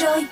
rồi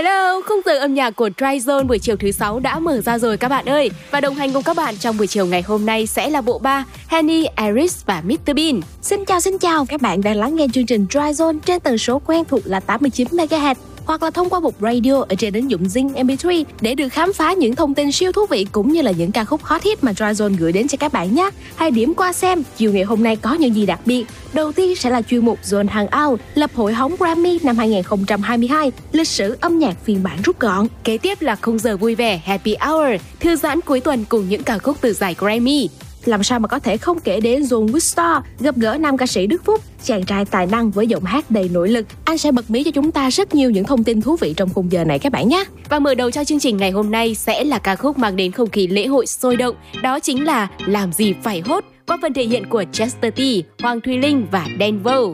Hello, khung giờ âm nhạc của Dry Zone buổi chiều thứ sáu đã mở ra rồi các bạn ơi. Và đồng hành cùng các bạn trong buổi chiều ngày hôm nay sẽ là bộ ba Henny, Iris và Mr Bean. Xin chào xin chào, các bạn đang lắng nghe chương trình Dry Zone trên tần số quen thuộc là 89 MHz hoặc là thông qua một radio ở trên ứng dụng Zing MP3 để được khám phá những thông tin siêu thú vị cũng như là những ca khúc hot hit mà Dryzone gửi đến cho các bạn nhé. Hãy điểm qua xem chiều ngày hôm nay có những gì đặc biệt. Đầu tiên sẽ là chuyên mục Zone Hangout, lập hội hóng Grammy năm 2022, lịch sử âm nhạc phiên bản rút gọn. Kế tiếp là khung giờ vui vẻ Happy Hour, thư giãn cuối tuần cùng những ca khúc từ giải Grammy làm sao mà có thể không kể đến John Wistar gặp gỡ nam ca sĩ Đức Phúc, chàng trai tài năng với giọng hát đầy nội lực. Anh sẽ bật mí cho chúng ta rất nhiều những thông tin thú vị trong khung giờ này các bạn nhé. Và mở đầu cho chương trình ngày hôm nay sẽ là ca khúc mang đến không khí lễ hội sôi động, đó chính là Làm gì phải hốt qua phần thể hiện của Chester T, Hoàng Thùy Linh và Denver.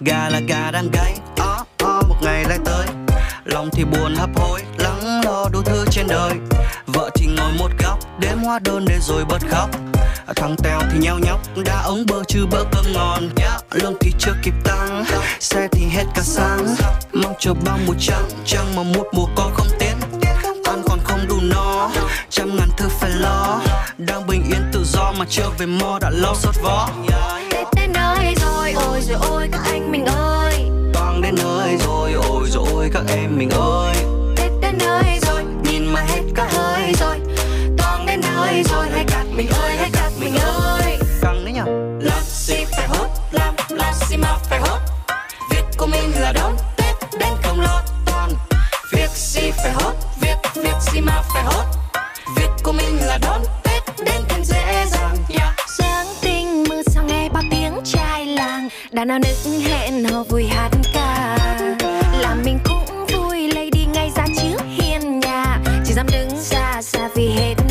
Gà là gà đang gáy, lòng thì buồn hấp hối lắng lo đủ thứ trên đời. Vợ thì ngồi một góc đếm hóa đơn để rồi bật khóc. Thằng tèo thì nheo nhóc đã ống bơ chứ bữa cơm ngon. Lương thì chưa kịp tăng xe thì hết cả sáng. Mong chờ bao mùa trăng trăng mà một mùa con không tiến. Ăn còn không đủ no trăm ngàn thứ phải lo. Đang bình yên tự do mà chưa về mò đã lo sốt vó. Tết đến nơi rồi ôi rồi ôi các anh mình ơi. Toang đến nơi rồi em mình ơi. Tết đến nơi rồi nhìn mà hết cả hơi rồi. Toang đến nơi rồi hay cắt mình ơi hay cắt mình ơi. Căng đấy nhở? Gì phải hốt làm gì mà phải hốt. Việc của mình là đón Tết đến không lo toan. Việc gì phải hốt việc việc gì mà phải hốt. Việc của mình là đón Tết đến thêm dễ dàng yeah. Sáng tinh mưa sao nghe bao tiếng trai làng. Đàn nào nức hẹn hò vui hát ca xa xa vì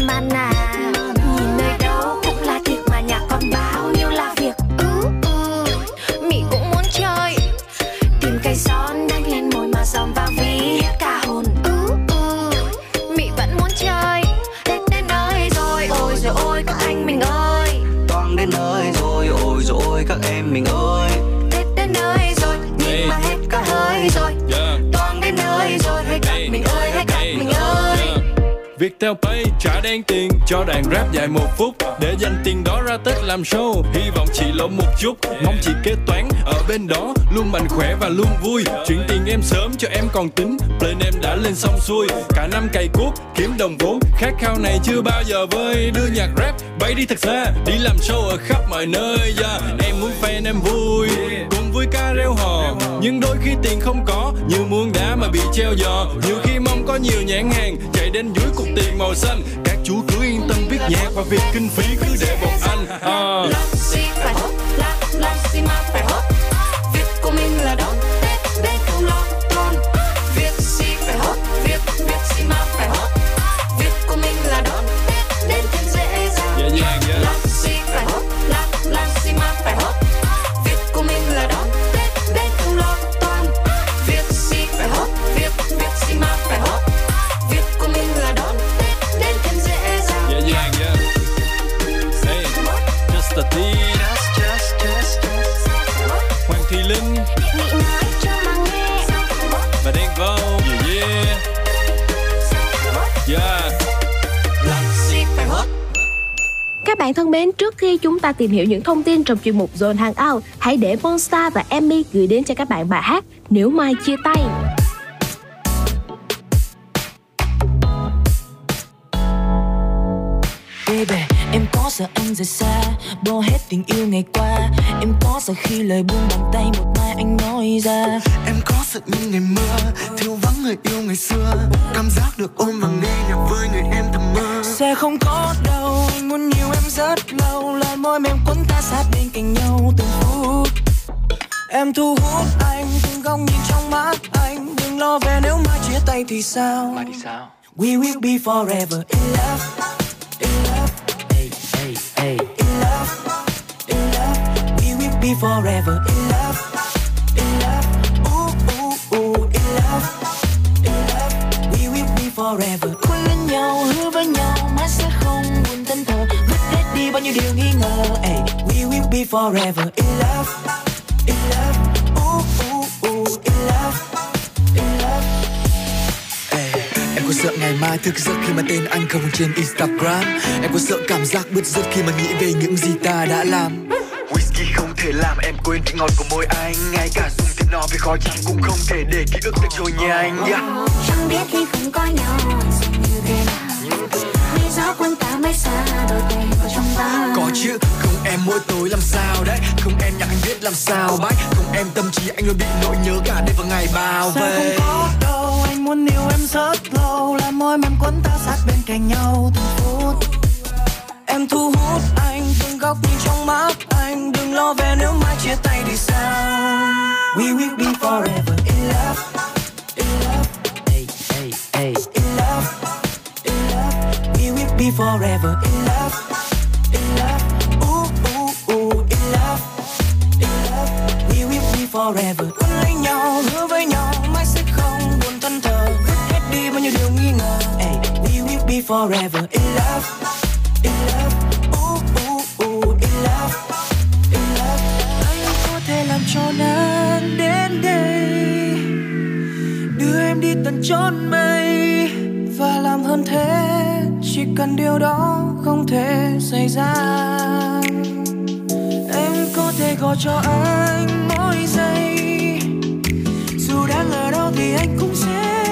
Viettel Pay trả đen tiền cho đoạn rap dài một phút. Để dành tiền đó ra Tết làm show Hy vọng chị lộ một chút. Mong chị kế toán ở bên đó Luôn mạnh khỏe và luôn vui. Chuyển tiền em sớm cho em còn tính Plan em đã lên xong xuôi. Cả năm cày cuốc kiếm đồng vốn Khát khao này chưa bao giờ vơi. Đưa nhạc rap bay đi thật xa Đi làm show ở khắp mọi nơi. Yeah. Em muốn fan em vui Cùng vui ca reo hò Nhưng đôi khi tiền không có Như muôn đá mà bị treo giò Nhiều khi mong có nhiều nhãn hàng Chạy đến dưới cục tiền màu xanh Các chú cứ yên tâm viết nhạc Và việc kinh phí cứ để một anh à. Làm gì phải hốt làm làm gì mà phải hốt Việc của mình là đó tìm hiểu những thông tin trong chuyên mục Zone Hangout, hãy để Monster và Emmy gửi đến cho các bạn bài hát Nếu Mai Chia Tay. Baby, em có sợ anh rời xa Bỏ hết tình yêu ngày qua. Em có sợ khi lời buông bàn tay Một mai anh nói ra. Em có sợ như ngày mưa Thiếu vắng người yêu ngày xưa. Cảm giác được ôm và nghe nhạc với người em thầm mơ. Sẽ không có đâu Anh muốn nhiều em rất lâu. Là môi mềm cuốn ta sát bên cạnh nhau từng phút. Em thu hút anh Từng góc nhìn trong mắt anh. Đừng lo về nếu mai chia tay thì sao? We will be forever in love In love. Hey, hey, hey. Be forever in love, in love. Ooh ooh ooh, in love, in love. We will be forever. Quên lẫn nhau, hứa với nhau, mãi sẽ không buồn tan thờ. Vứt hết đi bao nhiêu điều nghi ngờ. Hey, we will be forever in love, in love. Ooh ooh ooh, in love, in love. Em có sợ ngày mai thức giấc khi mà tên anh không trên Instagram Em có sợ cảm giác bứt rứt khi mà nghĩ về những gì ta đã làm thể làm em quên vị ngọt của môi anh. Ngay cả dùng thêm nó với khói trắng cũng không thể để ký ức được trôi nhanh. Yeah. Chẳng biết khi không có nhau sẽ như thế nào. Vì gió cuốn ta mãi xa đôi tay vào trong ta Có chứ, không em mỗi tối làm sao đấy? Không em nhạc anh biết làm sao bách? Không em tâm trí anh luôn bị nỗi nhớ cả đêm và ngày bao Sao về không có đâu anh muốn yêu em rất lâu. Là môi mềm quấn ta sát bên cạnh nhau từng phút. Em thu hút anh góc nhìn trong mắt anh. Đừng lo về nếu mai chia tay thì sao? We will be forever in love. In love. Hey, hey, hey. in love. In love. We will be forever in love. In love. Ooh ooh ooh. In love. In love. We will be forever. Quấn lấy nhau hứa với nhau mai sẽ không buồn thân thờ. Vứt hết đi bao nhiêu điều nghi ngờ. Hey, we will be forever in love. Tận chốn mây và làm hơn thế, chỉ cần điều đó không thể xảy ra. Em có thể gọi cho anh mỗi giây, dù đang ở đâu thì anh cũng sẽ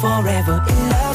forever. in love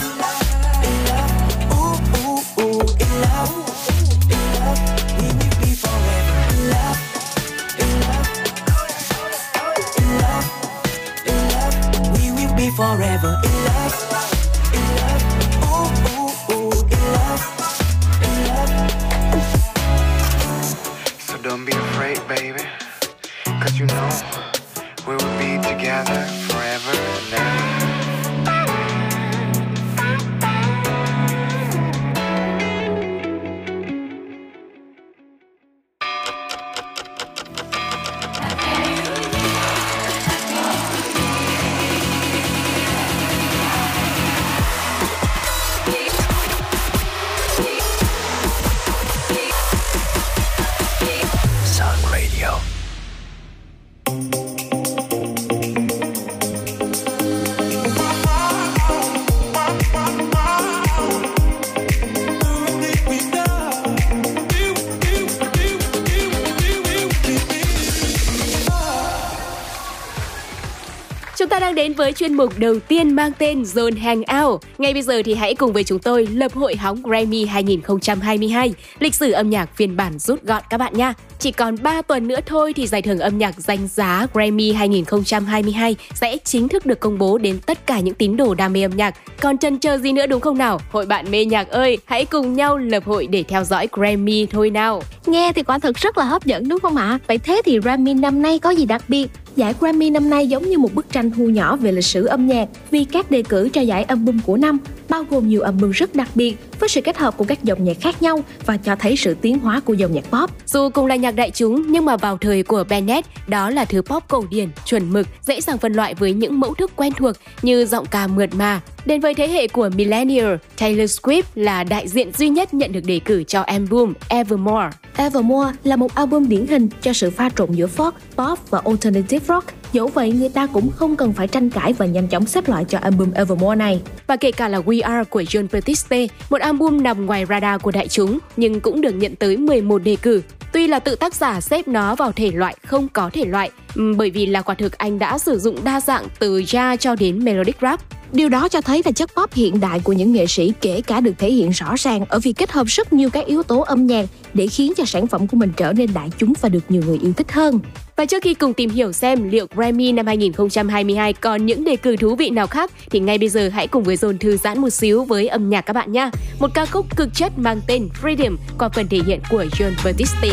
với chuyên mục đầu tiên mang tên Zone Hangout. Ngay bây giờ thì hãy cùng với chúng tôi lập hội hóng Grammy 2022, lịch sử âm nhạc phiên bản rút gọn các bạn nha. Chỉ còn 3 tuần nữa thôi thì giải thưởng âm nhạc danh giá Grammy 2022 sẽ chính thức được công bố đến tất cả những tín đồ đam mê âm nhạc. Còn chần chờ gì nữa đúng không nào? Hội bạn mê nhạc ơi, hãy cùng nhau lập hội để theo dõi Grammy thôi nào. Nghe thì quả thực rất là hấp dẫn đúng không ạ? Vậy thế thì Grammy năm nay có gì đặc biệt? Giải Grammy năm nay giống như một bức tranh thu nhỏ về lịch sử âm nhạc vì các đề cử cho giải album của năm bao gồm nhiều album rất đặc biệt với sự kết hợp của các dòng nhạc khác nhau và cho thấy sự tiến hóa của dòng nhạc pop. Dù cùng là nhạc đại chúng nhưng mà vào thời của Bennett, đó là thứ pop cổ điển, chuẩn mực, dễ dàng phân loại với những mẫu thức quen thuộc như giọng ca mượt mà. Đến với thế hệ của Millennial, Taylor Swift là đại diện duy nhất nhận được đề cử cho album Evermore. Evermore là một album điển hình cho sự pha trộn giữa folk, pop và alternative rock. Dẫu vậy, người ta cũng không cần phải tranh cãi và nhanh chóng xếp loại cho album Evermore này. Và kể cả là We Are của John Batiste, một album nằm ngoài radar của đại chúng nhưng cũng được nhận tới 11 đề cử. Tuy là tự tác giả xếp nó vào thể loại không có thể loại, bởi vì là quả thực anh đã sử dụng đa dạng từ jazz cho đến melodic rap. Điều đó cho thấy là chất pop hiện đại của những nghệ sĩ kể cả được thể hiện rõ ràng ở việc kết hợp rất nhiều các yếu tố âm nhạc để khiến cho sản phẩm của mình trở nên đại chúng và được nhiều người yêu thích hơn. Và trước khi cùng tìm hiểu xem liệu Grammy năm 2022 còn những đề cử thú vị nào khác, thì ngay bây giờ hãy cùng với Dồn thư giãn một xíu với âm nhạc các bạn nha Một ca khúc cực chất mang tên Freedom qua phần thể hiện của John Batiste.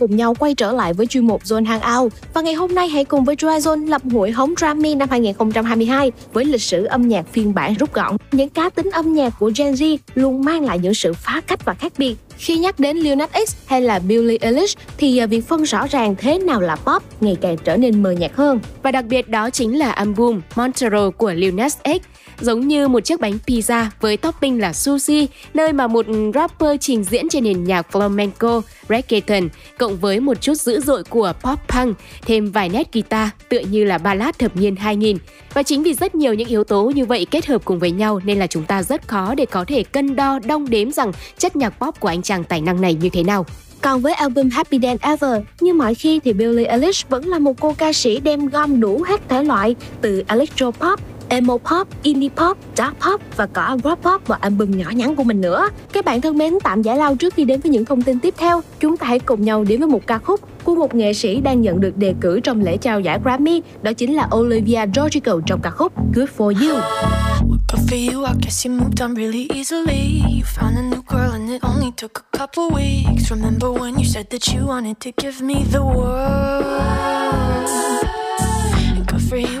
Cùng nhau quay trở lại với chuyên mục Zone Hangout. Và ngày hôm nay hãy cùng với Dryzone lập hội hóng Grammy năm 2022 với lịch sử âm nhạc phiên bản rút gọn. Những cá tính âm nhạc của Gen Z luôn mang lại những sự phá cách và khác biệt. Khi nhắc đến Lil Nas X hay là Billie Eilish thì việc phân rõ ràng thế nào là pop ngày càng trở nên mờ nhạt hơn. Và đặc biệt đó chính là album Montero của Lil Nas X giống như một chiếc bánh pizza với topping là sushi, nơi mà một rapper trình diễn trên nền nhạc flamenco, reggaeton, cộng với một chút dữ dội của pop punk, thêm vài nét guitar tựa như là ballad thập niên 2000. Và chính vì rất nhiều những yếu tố như vậy kết hợp cùng với nhau nên là chúng ta rất khó để có thể cân đo đong đếm rằng chất nhạc pop của anh chàng tài năng này như thế nào. Còn với album Happy Than Ever, như mọi khi thì Billie Eilish vẫn là một cô ca sĩ đem gom đủ hết thể loại từ electro pop, emo pop, indie pop, dark pop và cả rock pop và album nhỏ nhắn của mình nữa. Các bạn thân mến, tạm giải lao trước khi đến với những thông tin tiếp theo, chúng ta hãy cùng nhau đến với một ca khúc của một nghệ sĩ đang nhận được đề cử trong lễ trao giải Grammy, đó chính là Olivia Rodrigo trong ca khúc Good For You. But for you, I guess you moved on really easily. You found a new girl, and it only took a couple weeks. Remember when you said that you wanted to give me the world? And good for you,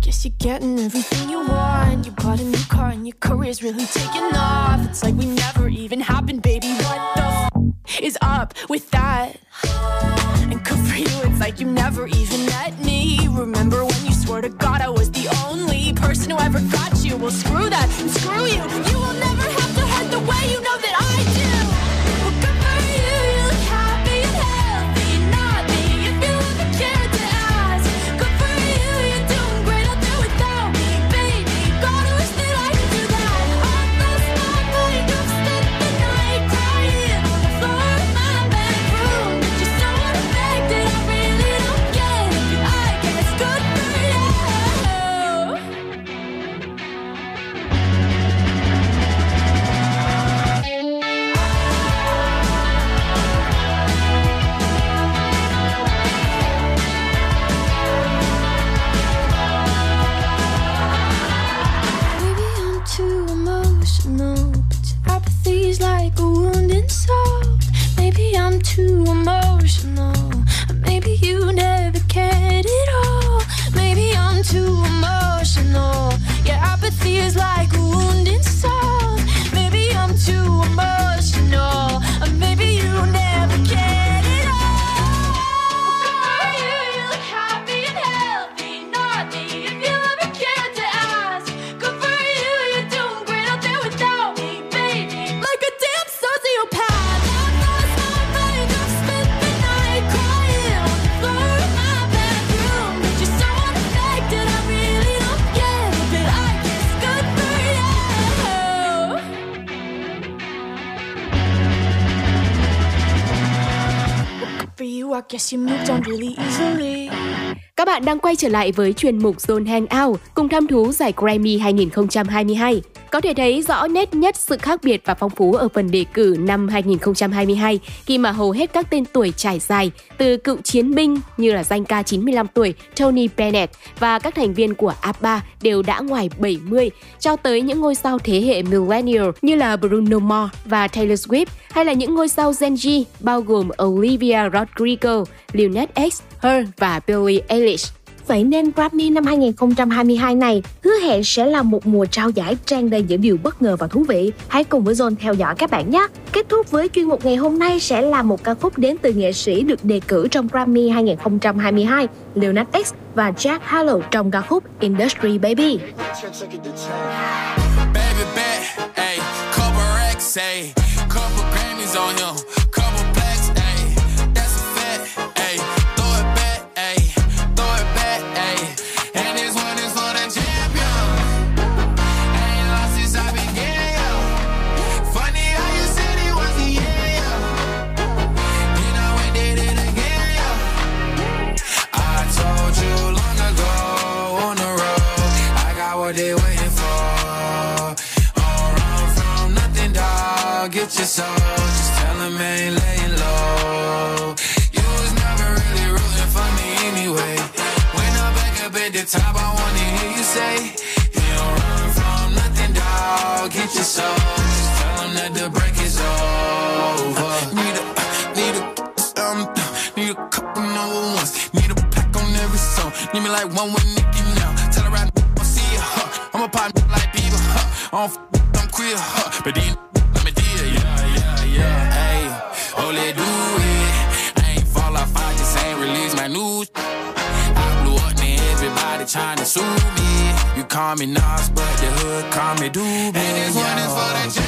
Guess you're getting everything you want. You bought a new car and your career's really taking off. It's like we never even happened, baby. Đang quay trở lại với chuyên mục Zone Hangout cùng tham thú giải Grammy 2022. Có thể thấy rõ nét nhất sự khác biệt và phong phú ở phần đề cử năm 2022 khi mà hầu hết các tên tuổi trải dài từ cựu chiến binh như là danh ca 95 tuổi Tony Bennett và các thành viên của ABBA đều đã ngoài 70 cho tới những ngôi sao thế hệ millennial như là Bruno Mars và Taylor Swift hay là những ngôi sao Gen Z bao gồm Olivia Rodrigo, Lil Nas X, Her và Billie Eilish vậy nên Grammy năm 2022 này hứa hẹn sẽ là một mùa trao giải tràn đầy những điều bất ngờ và thú vị. Hãy cùng với Zone theo dõi các bạn nhé. Kết thúc với chuyên mục ngày hôm nay sẽ là một ca khúc đến từ nghệ sĩ được đề cử trong Grammy 2022, Lil Nas X và Jack Harlow trong ca khúc Industry Baby. Baby bet, ay, couple racks, couple Grammys on him, Get just tell them ain't laying low. You was never really rooting for me anyway. When I'm back up at the top, I wanna hear you say, You don't run from nothing, dog. Get your soul, just tell them that the break is over. Need a, need a, um, need a couple number ones. Need a pack on every song. Need me like one with Nicki now. Tell her I see her. Huh. I'm a pop like Bieber. Huh. I don't f- I'm queer. Huh. But then trying to sue me. You call me Nas, but the hood call me Doobie. And this one is for the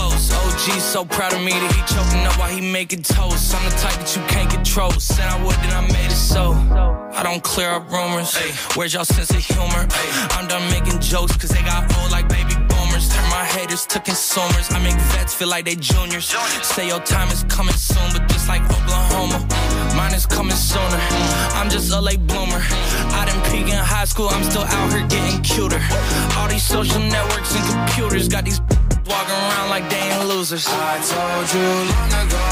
OG so proud of me that he choking up while he making toast. I'm the type that you can't control. Said I would, then I made it so. I don't clear up rumors. Where's y'all sense of humor? I'm done making jokes, cause they got old like baby boomers. Turn my haters to consumers. I make vets feel like they juniors. Say your time is coming soon, but just like Oklahoma, mine is coming sooner. I'm just a late bloomer. I didn't peak in high school, I'm still out here getting cuter. All these social networks and computers got these walking around like they ain't losers. I told you long ago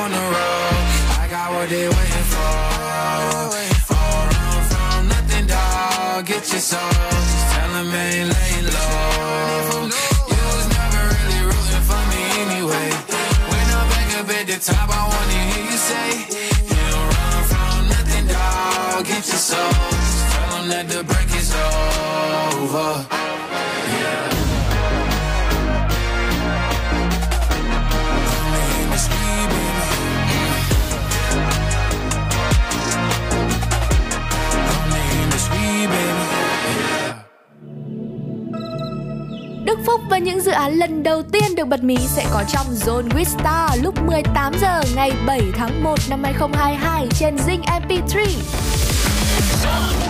on the road, I got what they waiting for. Don't run from nothing, dog. Get your soul, just tell them ain't laying low. You was never really rooting for me anyway. When I'm back up at the top, I wanna hear you say, You don't run from nothing, dog. Get your soul, just tell that the break is over. Đức Phúc và những dự án lần đầu tiên được bật mí sẽ có trong Zone with Star lúc 18 giờ ngày 7 tháng 1 năm 2022 trên Zing MP3.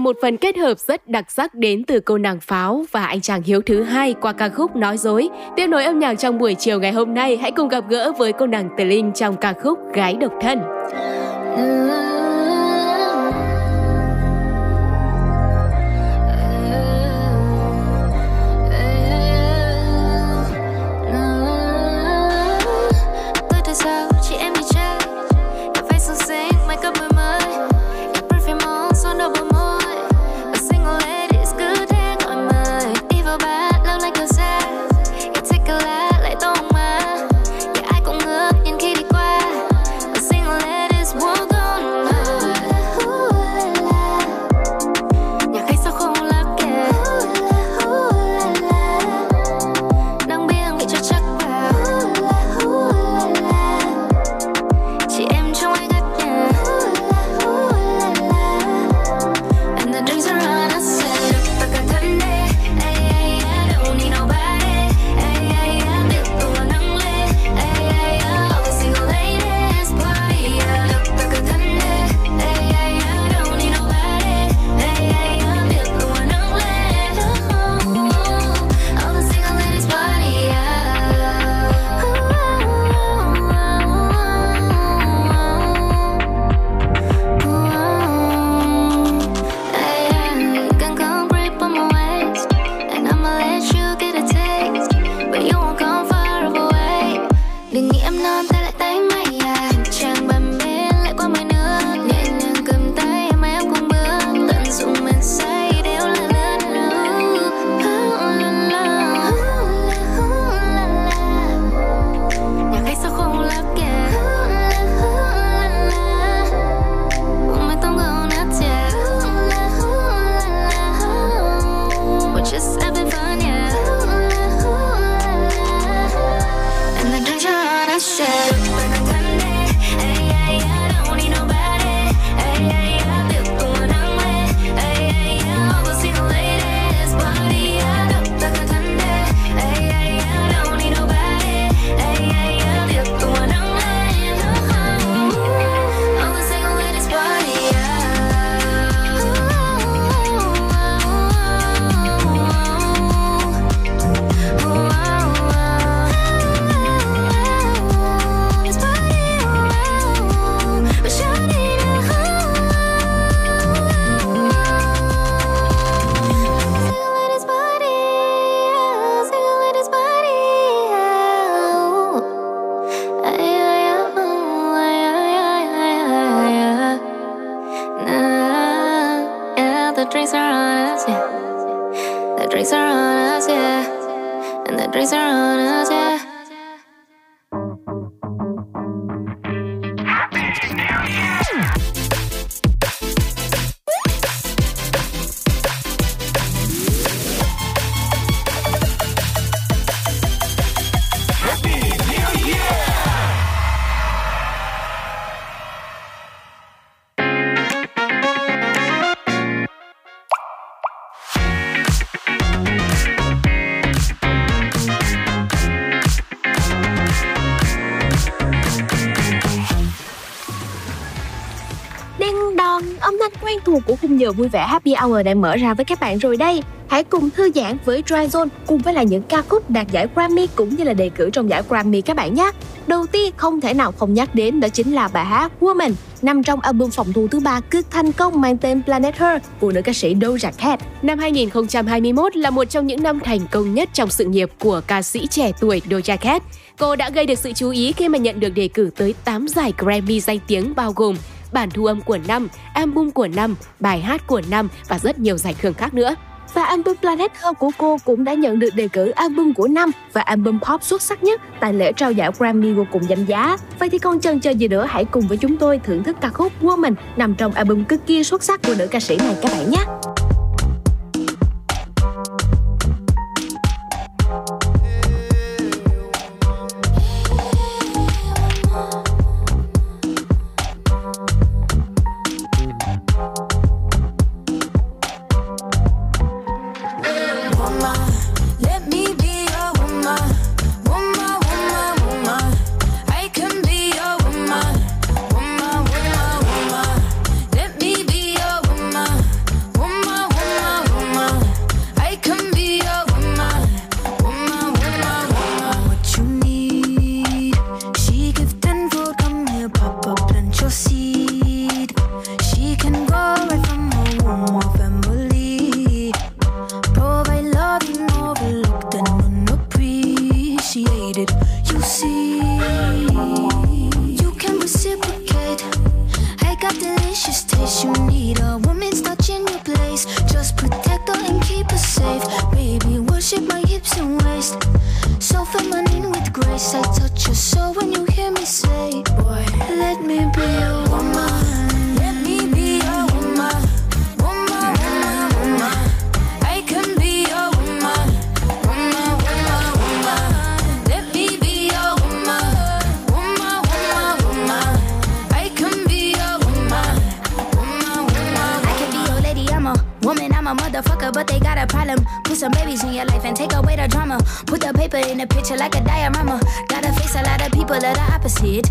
một phần kết hợp rất đặc sắc đến từ cô nàng pháo và anh chàng hiếu thứ hai qua ca khúc Nói dối. Tiếp nối âm nhạc trong buổi chiều ngày hôm nay, hãy cùng gặp gỡ với cô nàng Tờ Linh trong ca khúc Gái độc thân. em non ta lại tay mạnh giờ vui vẻ Happy Hour đã mở ra với các bạn rồi đây. Hãy cùng thư giãn với Dry Zone cùng với là những ca khúc đạt giải Grammy cũng như là đề cử trong giải Grammy các bạn nhé. Đầu tiên không thể nào không nhắc đến đó chính là bài hát Woman nằm trong album phòng thu thứ ba cực thành công mang tên Planet Her của nữ ca sĩ Doja Cat. Năm 2021 là một trong những năm thành công nhất trong sự nghiệp của ca sĩ trẻ tuổi Doja Cat. Cô đã gây được sự chú ý khi mà nhận được đề cử tới 8 giải Grammy danh tiếng bao gồm bản thu âm của năm, album của năm, bài hát của năm và rất nhiều giải thưởng khác nữa. Và album Planet Her của cô cũng đã nhận được đề cử album của năm và album pop xuất sắc nhất tại lễ trao giải Grammy vô cùng danh giá. Vậy thì còn chần chờ gì nữa hãy cùng với chúng tôi thưởng thức ca khúc Woman nằm trong album cực kỳ xuất sắc của nữ ca sĩ này các bạn nhé. That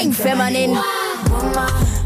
I'm feminine. woman.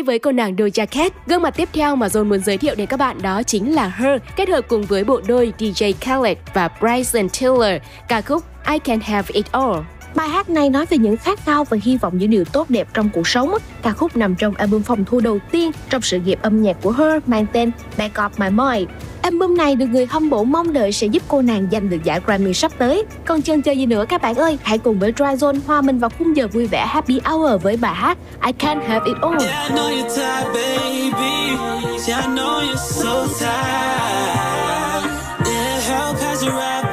Tay với cô nàng Doja Cat, gương mặt tiếp theo mà John muốn giới thiệu đến các bạn đó chính là Her, kết hợp cùng với bộ đôi DJ Khaled và Bryson Tiller, ca khúc I Can Have It All. Bài hát này nói về những khát khao và hy vọng những điều tốt đẹp trong cuộc sống. Ca khúc nằm trong album phòng thu đầu tiên trong sự nghiệp âm nhạc của Her mang tên Back Up My Mind. Album này được người hâm mộ mong đợi sẽ giúp cô nàng giành được giải Grammy sắp tới. Còn chân chơi gì nữa các bạn ơi, hãy cùng với Dry Zone hòa mình vào khung giờ vui vẻ Happy Hour với bài hát I Can't Have It All. Yeah, I know you're tired, baby. Yeah, I know you're so tired. Yeah, help has arrived,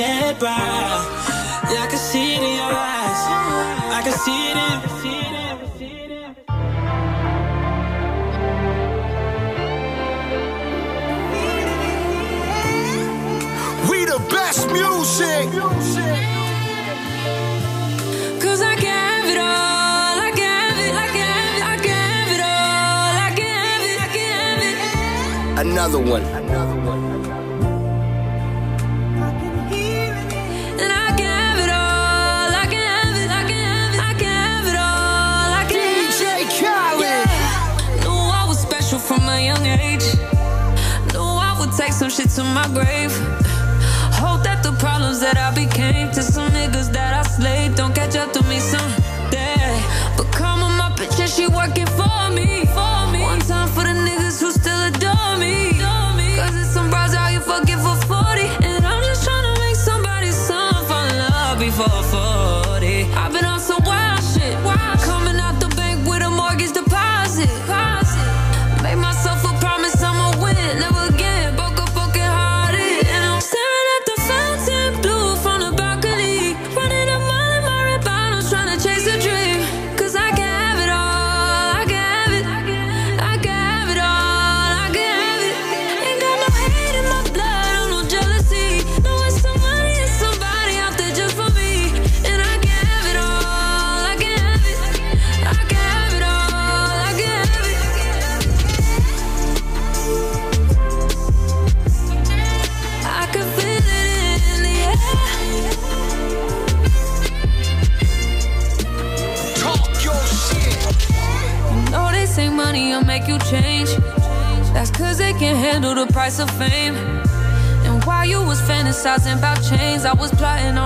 get by. Yeah, I can see it in your eyes. I can see it in. We the best music. Cause I can have it I gave it, I gave it all. I can have it. To my grave. Hope that the problems that I became to some niggas that I slayed don't catch up to me someday. But come on, my bitch, and she working. For me. I was plotting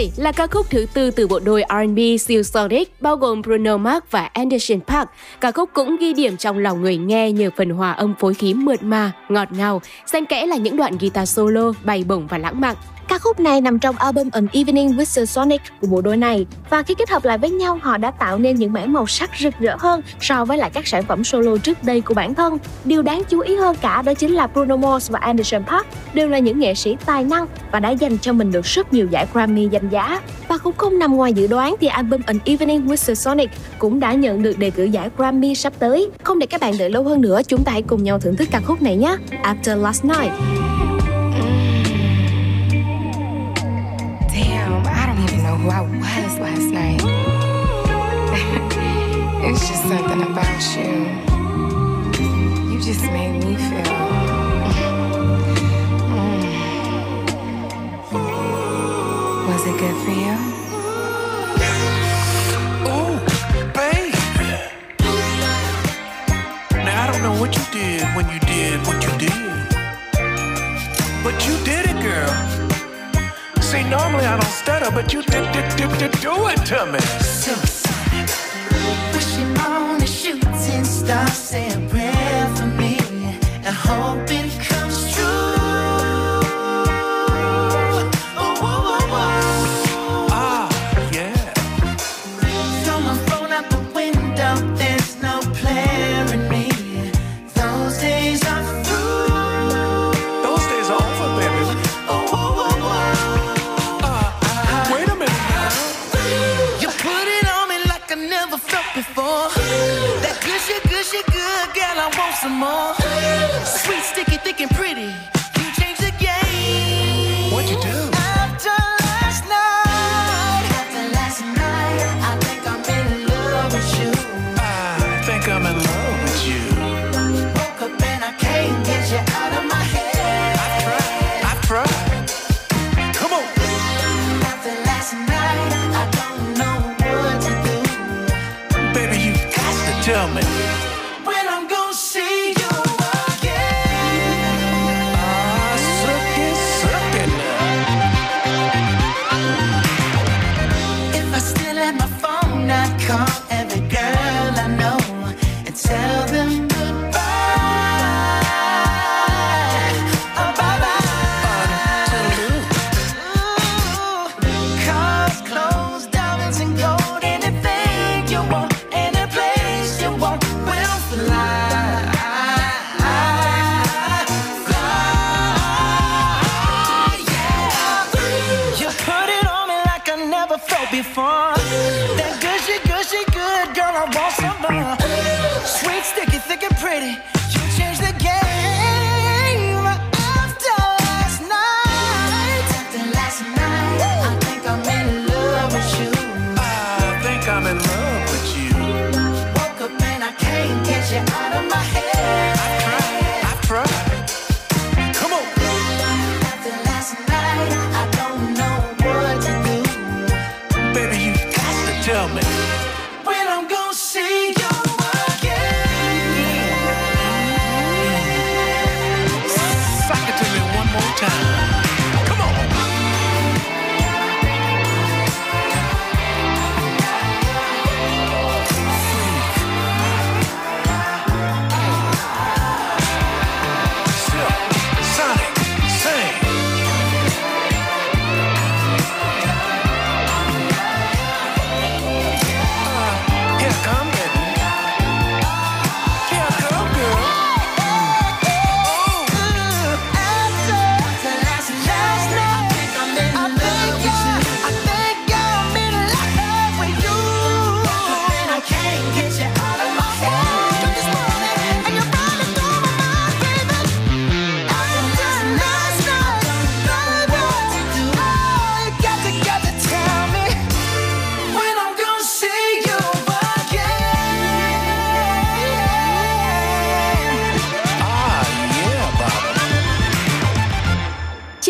After là ca khúc thứ tư từ bộ đôi R&B siêu Sonic bao gồm Bruno Mars và Anderson Park. Ca khúc cũng ghi điểm trong lòng người nghe nhờ phần hòa âm phối khí mượt mà, ngọt ngào, xen kẽ là những đoạn guitar solo bay bổng và lãng mạn. Ca khúc này nằm trong album An Evening with the Sonic của bộ đôi này và khi kết hợp lại với nhau họ đã tạo nên những mảng màu sắc rực rỡ hơn so với lại các sản phẩm solo trước đây của bản thân. Điều đáng chú ý hơn cả đó chính là Bruno Mars và Anderson Park đều là những nghệ sĩ tài năng và đã dành cho mình được rất nhiều giải Grammy danh giá. Và cũng không nằm ngoài dự đoán thì album An Evening with the Sonic cũng đã nhận được đề cử giải Grammy sắp tới. Không để các bạn đợi lâu hơn nữa, chúng ta hãy cùng nhau thưởng thức ca khúc này nhé. After Last Night. Who I was last night. it's just something about you. You just made me feel. Mm. Was it good for you? Ooh, baby. Now I don't know what you did when you did what you did, but you did it, girl. See, normally I don't stutter, but you did, did, did, did do it to me. Wishing on a shooting star, say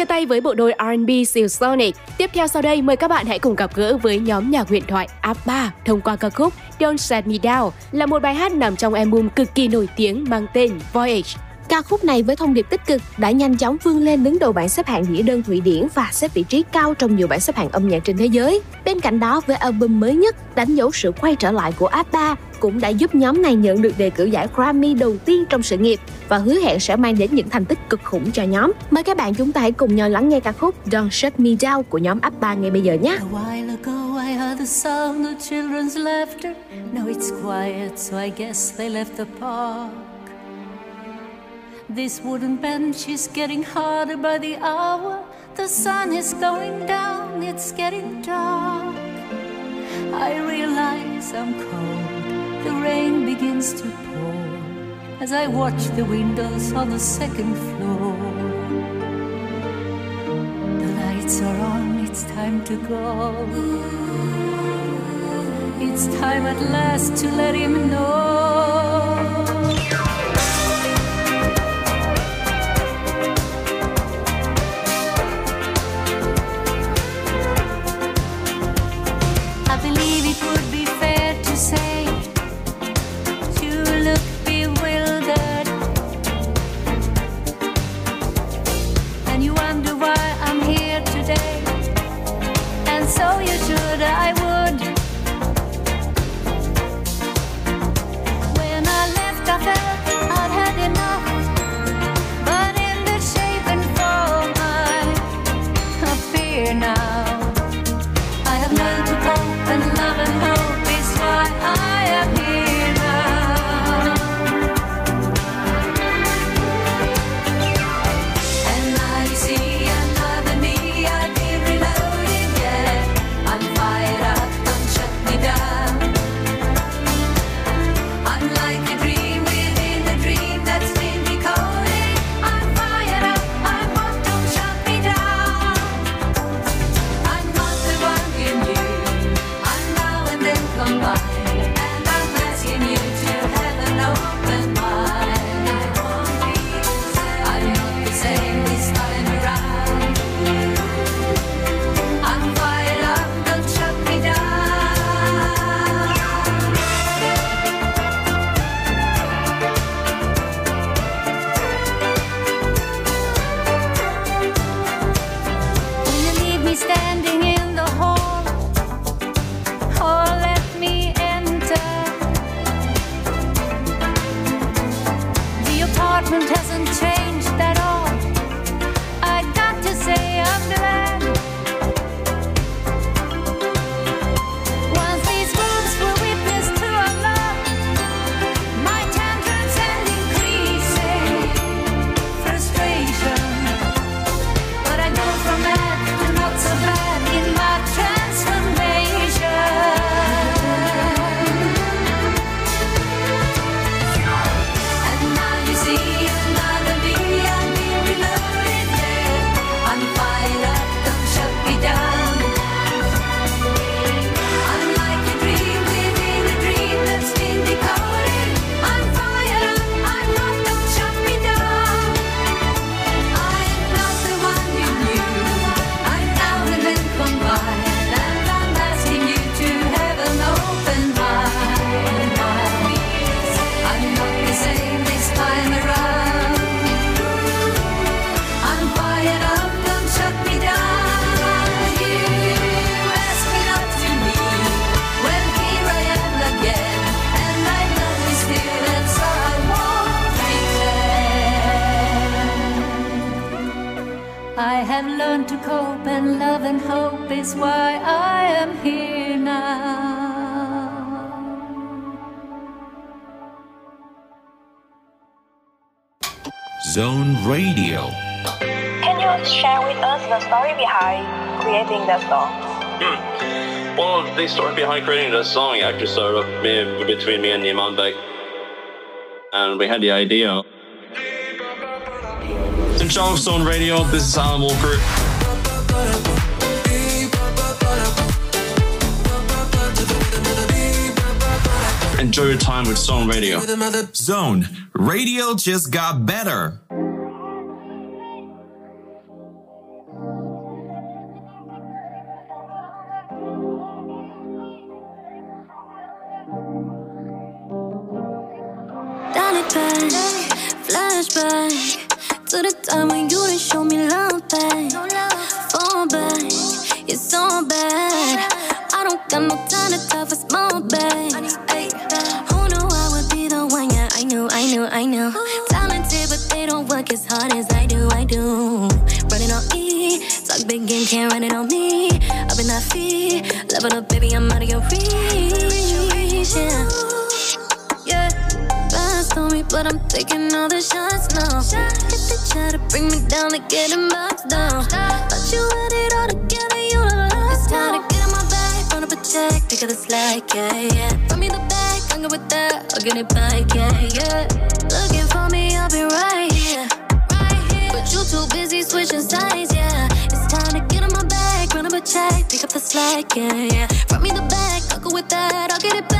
Chia tay với bộ đôi R&B Seal Sonic. Tiếp theo sau đây, mời các bạn hãy cùng gặp gỡ với nhóm nhạc huyền thoại ABBA thông qua ca khúc Don't Set Me Down, là một bài hát nằm trong album cực kỳ nổi tiếng mang tên Voyage. Ca khúc này với thông điệp tích cực đã nhanh chóng vươn lên đứng đầu bảng xếp hạng đĩa đơn Thụy Điển và xếp vị trí cao trong nhiều bảng xếp hạng âm nhạc trên thế giới. Bên cạnh đó, với album mới nhất đánh dấu sự quay trở lại của ABBA cũng đã giúp nhóm này nhận được đề cử giải Grammy đầu tiên trong sự nghiệp và hứa hẹn sẽ mang đến những thành tích cực khủng cho nhóm. Mời các bạn chúng ta hãy cùng nhau lắng nghe ca khúc Don't Shut Me Down của nhóm ABBA ngay bây giờ nhé. I heard the sound of children's laughter. Now it's quiet, so I guess they left the park. This wooden bench is getting harder by the hour. The sun is going down, it's getting dark. I realize I'm cold. The rain begins to pour as I watch the windows on the second floor. The lights are on, it's time to go. It's time at last to let him know. You look bewildered and you wonder why I'm here today. And so you should, I would. That song? Hmm. Well, the story behind creating the song actually started up me, between me and Niman Beck. And we had the idea. In charge of Zone Radio, this is Alan Walker. Enjoy your time with Zone Radio. Zone Radio just got better. I knew. Talented, but they don't work as hard as I do, I do. Running on E, talk big game, can't run it on me. Up in that feet, level up, baby, I'm out of your reach. Yeah. Yeah, fast on me, but I'm taking all the shots now. If they try to bring me down, they get them boxed down. Thought you had it all together, you lost time to get in my bag, run up a check, pick up the slack, yeah, yeah. Throw me the good with that, I'll get it back, yeah, yeah. Looking for me, I'll be right here, right here. But you too busy switching sides, yeah. It's time to get in my bag, run up a check, pick up the slack, yeah, yeah. Throw me the I'll go with that, I'll get it back,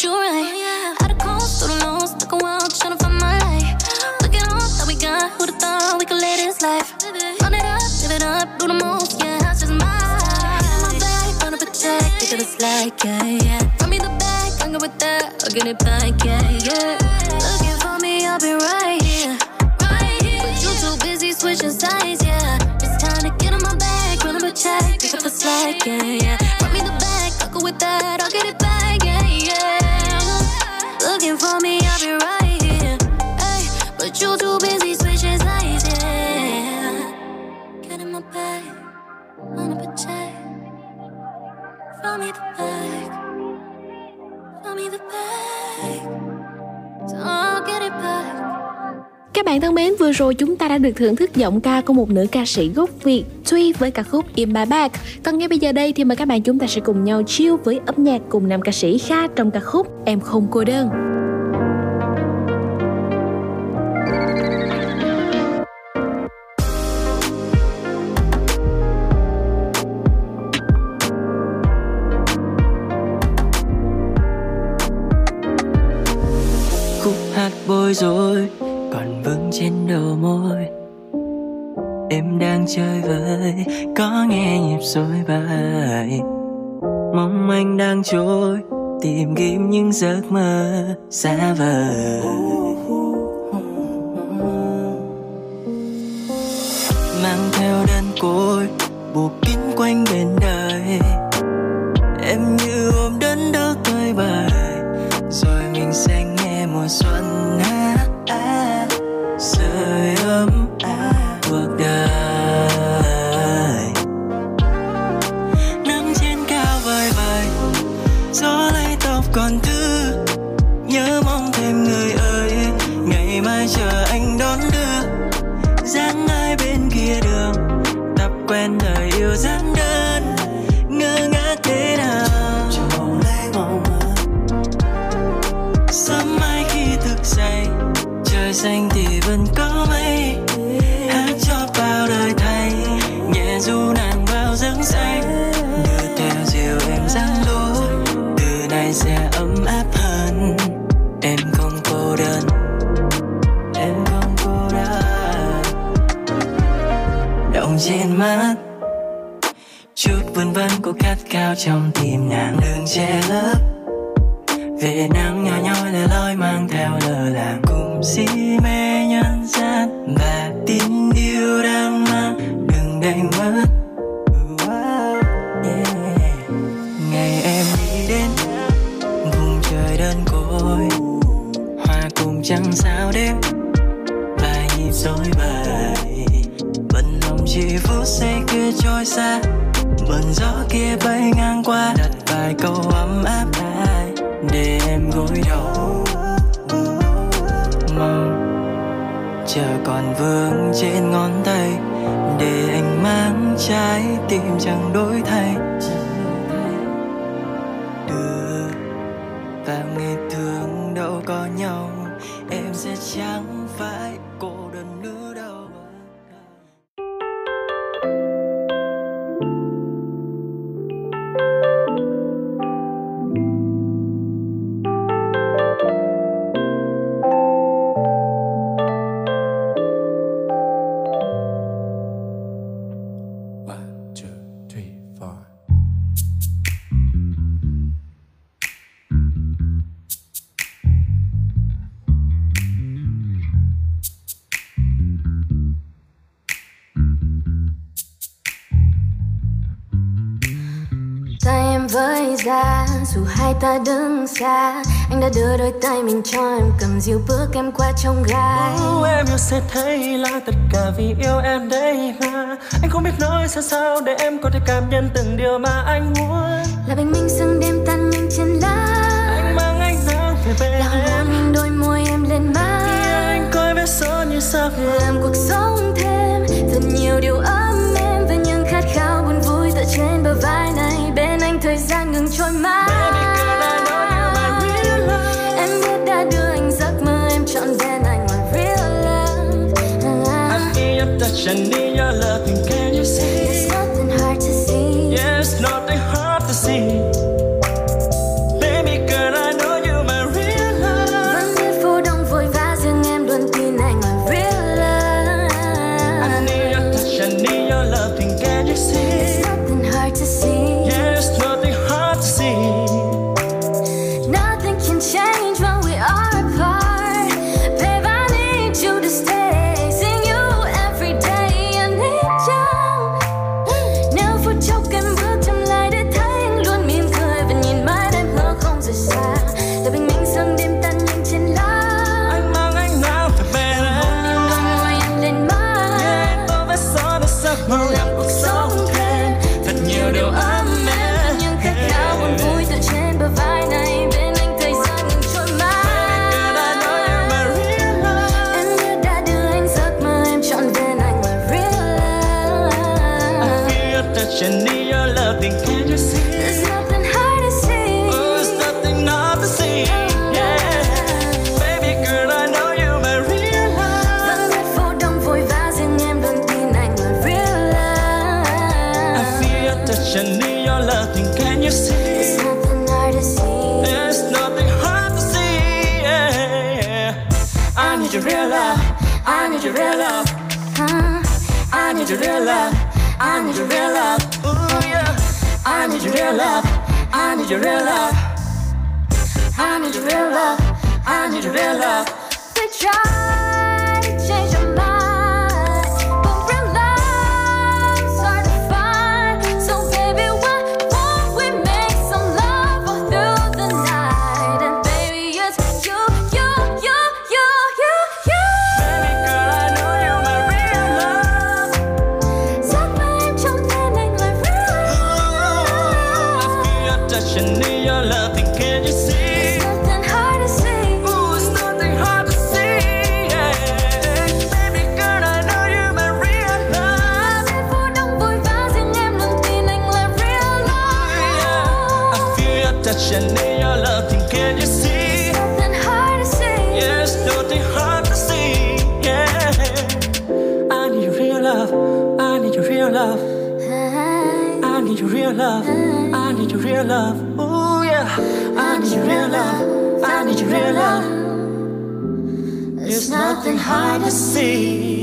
off, thought I'd get you right. Out of coast, through the nose, stuck around, trying to find my life. Look at all that we got, who'da thought we could live this life? Run it up, live it up, do the most, yeah, that's just mine. My bag, run up a check, pick up the slack, yeah, yeah. Run me the bag, I'm good with that, I'll get it back, yeah, yeah. Các bạn thân mến, vừa rồi chúng ta đã được thưởng thức giọng ca của một nữ ca sĩ gốc Việt Thuy với ca khúc In My Bag. Còn ngay bây giờ đây thì mời các bạn chúng ta sẽ cùng nhau chill với âm nhạc cùng nam ca sĩ Kha trong ca khúc Em Không Cô Đơn. khúc hát bối rối tìm kiếm những giấc mơ xa vời. đôi tay mình cho em cầm dịu bước em qua trong gai. Oh, em yêu sẽ thấy là tất cả vì yêu em đây. mà. Anh không biết nói sao sao để em có thể cảm nhận từng điều mà anh muốn. Là bình minh sương đêm tan nhanh trên lá. Anh mang ánh sáng về bên là em đôi môi em lên má. Khi anh coi vết son như sao làm cuộc sống Chanel. I need your real love. Ooh, yeah. I need your real love. I need your real love. I need your real love. I need your real love. real love. Ooh yeah, I need your real love. I need your real love. There's nothing hard to see.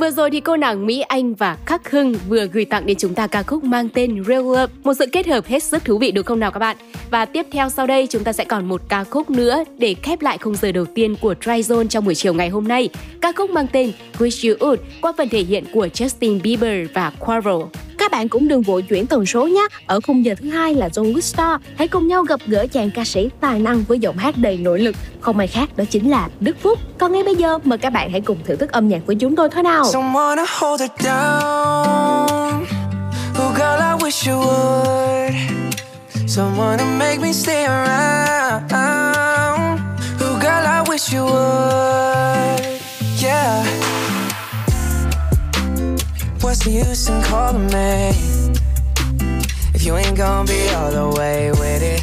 Vừa rồi thì cô nàng Mỹ Anh và Khắc Hưng vừa gửi tặng đến chúng ta ca khúc mang tên Real Love, một sự kết hợp hết sức thú vị đúng không nào các bạn? Và tiếp theo sau đây chúng ta sẽ còn một ca khúc nữa để khép lại khung giờ đầu tiên của Try Zone trong buổi chiều ngày hôm nay. Ca khúc mang tên Wish You Would qua phần thể hiện của Justin Bieber và Quavo các bạn cũng đừng vội chuyển tần số nhé. Ở khung giờ thứ hai là John Winstar. Hãy cùng nhau gặp gỡ chàng ca sĩ tài năng với giọng hát đầy nội lực. Không ai khác đó chính là Đức Phúc. Còn ngay bây giờ mời các bạn hãy cùng thưởng thức âm nhạc với chúng tôi thôi nào. Someone to. Oh, girl, I wish you would. Someone to make me stay around. Oh, girl, I wish you would. Yeah. What's the use in calling me if you ain't gonna be all the way with it?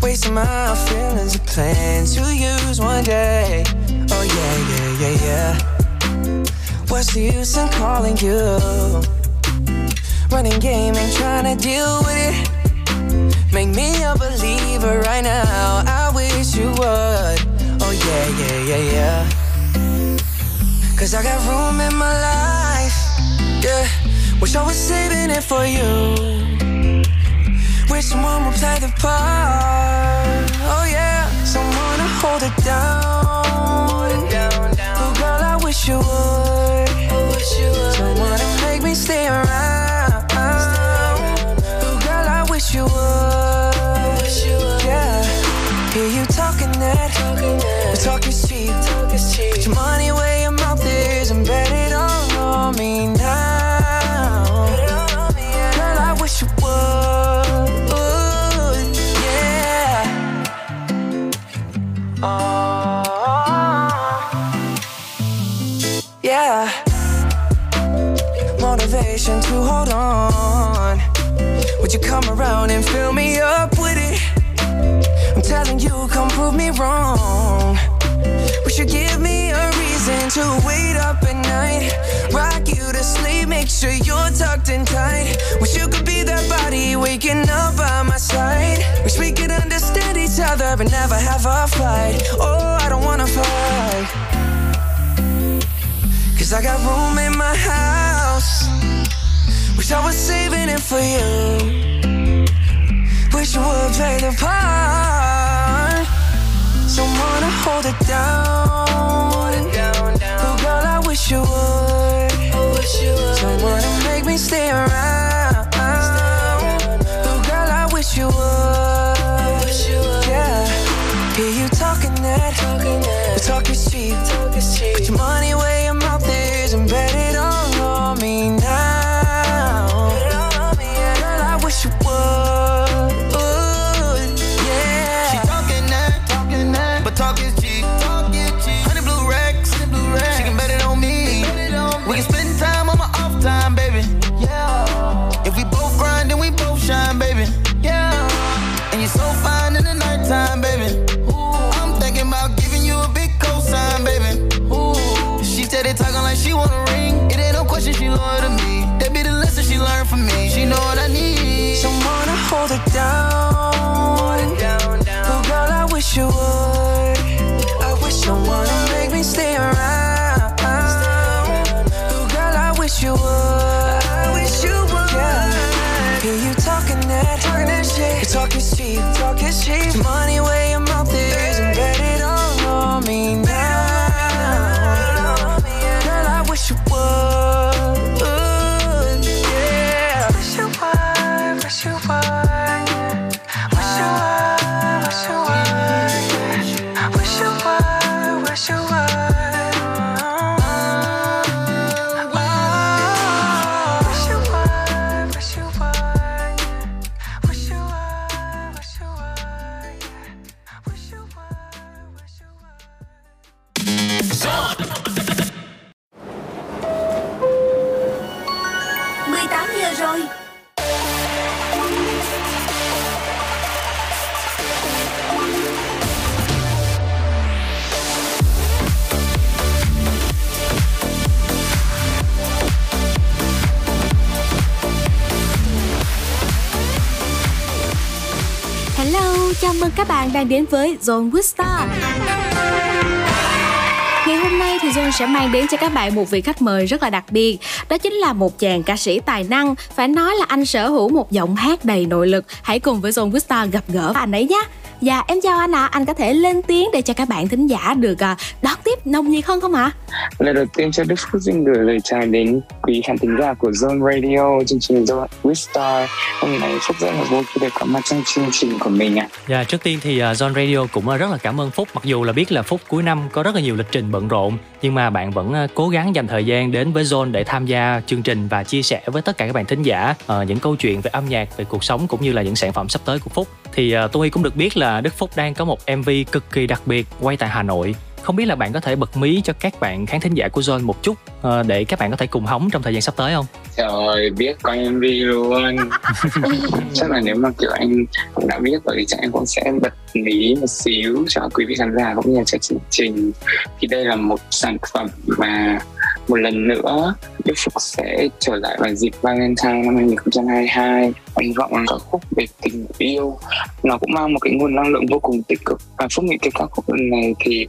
Wasting my feelings of plan to use one day. Oh, yeah, yeah, yeah, yeah. What's the use in calling you? Running game and trying to deal with it. Make me a believer right now. I wish you would. Oh, yeah, yeah, yeah, yeah. Cause I got room in my life. Wish I was saving it for you. Wish someone would play the part. Oh, yeah. Someone to hold it down. Oh, girl, I wish you would. Someone to make me stay around. Oh, girl, I wish you would. Yeah. Hear you talking that. But talk is cheap. Come around and fill me up with it? I'm telling you, come prove me wrong. Wish you give me a reason to wait up at night. Rock you to sleep, make sure you're tucked in tight. Wish you could be that body waking up by my side. Wish we could understand each other but never have a fight. Oh, I don't wanna fight. Cause I got room in my house. Wish I was saving it for you. You would play the part. Someone to hold it down. Oh, girl, I wish you would. Someone to make me stay around. Thôi Hello, chào mừng các bạn đang đến với Zone with Star. Hôm nay thì Jun sẽ mang đến cho các bạn một vị khách mời rất là đặc biệt. Đó chính là một chàng ca sĩ tài năng. Phải nói là anh sở hữu một giọng hát đầy nội lực. Hãy cùng với Jun Vista gặp gỡ anh ấy nhé. Dạ em chào anh ạ, à. anh có thể lên tiếng để cho các bạn thính giả được uh, đón tiếp nồng nhiệt hơn không ạ? À? Lời đầu tiên cho Đức Phúc xin gửi lời chào đến quý khán thính giả của Zone Radio, chương trình Zone Star. Hôm nay Phúc rất là vui khi được có mặt trong chương trình của mình ạ. À. Dạ, trước tiên thì uh, Zone Radio cũng rất là cảm ơn Phúc, mặc dù là biết là Phúc cuối năm có rất là nhiều lịch trình bận rộn, nhưng mà bạn vẫn uh, cố gắng dành thời gian đến với Zone để tham gia chương trình và chia sẻ với tất cả các bạn thính giả uh, những câu chuyện về âm nhạc, về cuộc sống cũng như là những sản phẩm sắp tới của Phúc. Thì uh, tôi cũng được biết là Đức Phúc đang có một MV cực kỳ đặc biệt quay tại Hà Nội. Không biết là bạn có thể bật mí cho các bạn khán thính giả của Zone một chút uh, để các bạn có thể cùng hóng trong thời gian sắp tới không? Trời biết coi MV luôn. Chắc là nếu mà kiểu anh cũng đã biết rồi thì chắc em cũng sẽ bật mí một xíu cho quý vị khán giả cũng như là cho chương trình. Thì đây là một sản phẩm mà một lần nữa Đức Phúc sẽ trở lại vào dịp Valentine năm 2022 và hy vọng là các khúc về tình yêu nó cũng mang một cái nguồn năng lượng vô cùng tích cực. Và Phúc nghĩ cái ca khúc lần này thì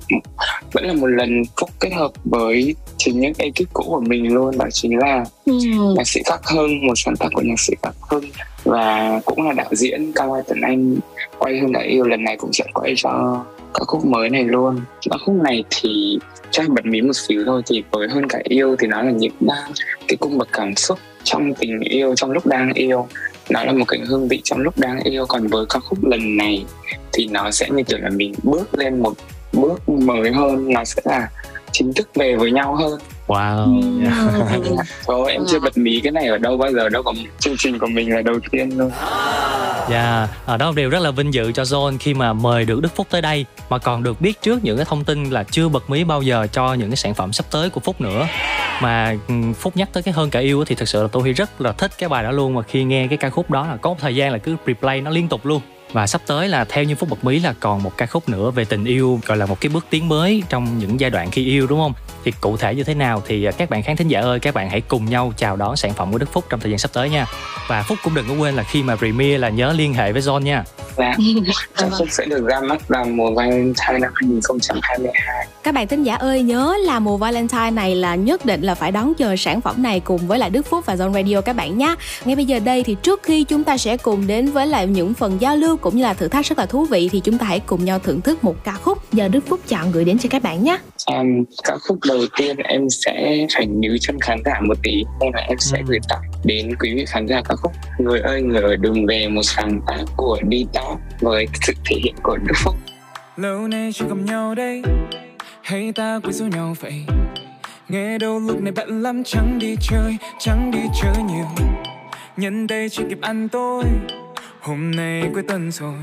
vẫn là một lần Phúc kết hợp với chính những ekip cũ của mình luôn đó chính là ừ. nhạc sĩ Khắc Hưng một sáng tác của nhạc sĩ Khắc Hưng. Và cũng là đạo diễn Cao Tuấn Anh. Quay Hương Đã Yêu lần này cũng sẽ quay cho ca khúc mới này luôn. Ca khúc này thì chắc bật mí một xíu thôi, thì với hơn cả yêu thì nó là những à, cái cung bậc cảm xúc trong tình yêu, trong lúc đang yêu. Nó là một cái hương vị trong lúc đang yêu. Còn với ca khúc lần này thì nó sẽ như kiểu là mình bước lên một bước mới hơn. Nó sẽ là chính thức về với nhau hơn. Wow. Yeah. Thôi em chưa bật mí cái này ở đâu bao giờ đâu có chương trình của mình là đầu tiên luôn. Dạ, yeah. đó là điều rất là vinh dự cho Zone khi mà mời được Đức Phúc tới đây mà còn được biết trước những cái thông tin là chưa bật mí bao giờ cho những cái sản phẩm sắp tới của Phúc nữa. Mà ừ, Phúc nhắc tới cái hơn cả yêu thì thật sự là tôi rất là thích cái bài đó luôn mà khi nghe cái ca khúc đó là có một thời gian là cứ replay nó liên tục luôn và sắp tới là theo như phúc bật mí là còn một ca khúc nữa về tình yêu gọi là một cái bước tiến mới trong những giai đoạn khi yêu đúng không thì cụ thể như thế nào thì à, các bạn khán thính giả ơi các bạn hãy cùng nhau chào đón sản phẩm của đức phúc trong thời gian sắp tới nha. Và phúc cũng đừng có quên là khi mà premiere là nhớ liên hệ với john nha. Dạ. Chắc phúc sẽ được ra mắt vào mùa valentine năm 2022 các bạn thính giả ơi nhớ là mùa valentine này là nhất định là phải đón chờ sản phẩm này cùng với lại đức phúc và john radio các bạn nhé ngay bây giờ đây thì trước khi chúng ta sẽ cùng đến với lại những phần giao lưu cũng như là thử thách rất là thú vị thì chúng ta hãy cùng nhau thưởng thức một ca khúc giờ Đức Phúc chọn gửi đến cho các bạn nhé. Um, ca khúc đầu tiên em sẽ phải níu chân khán giả một tí nên là em sẽ ừ. gửi tặng đến quý vị khán giả ca khúc Người ơi người ở đường về một sáng tác của đi Top với sự thể hiện của Đức Phúc. Lâu nay chưa gặp nhau đây hay ta quấy rối nhau vậy? Nghe đâu lúc này bận lắm, chẳng đi chơi, Chẳng đi chơi nhiều. Nhân đây chưa kịp ăn tối, hôm nay cuối tuần rồi.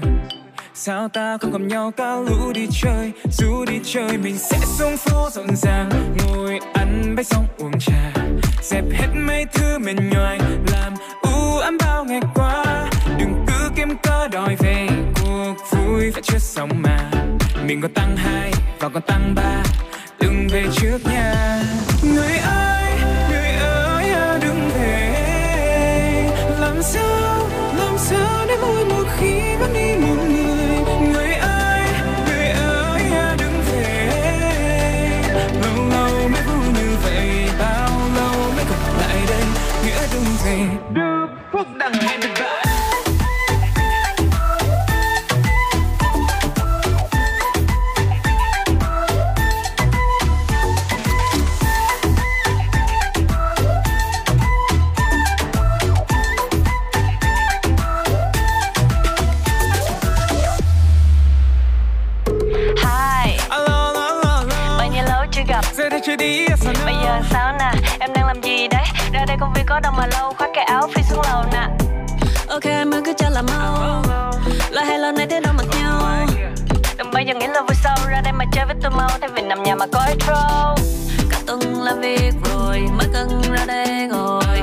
Sao ta không gặp nhau cả lũ đi chơi, Dù đi chơi mình sẽ xuống phố rộn ràng. Ngồi ăn bánh xong uống trà, Dẹp hết mấy thứ mệt nhoài. Làm u ám bao ngày qua, Đừng cứ kiếm cớ đòi về. Cuộc vui phải chưa xong mà, Mình còn tăng hai và còn tăng ba Đừng về trước nha. Đây công viên có đâu mà lâu, khoác cái áo phi xuống lầu nè. Ok em cứ cho là mau. Là hay lần này thế đâu mặt nhau. Đừng bao giờ nghĩ là vui sau Ra đây mà chơi với tôi mau Thay vì nằm nhà mà có intro Cả tuần làm việc rồi Mới cần ra đây ngồi.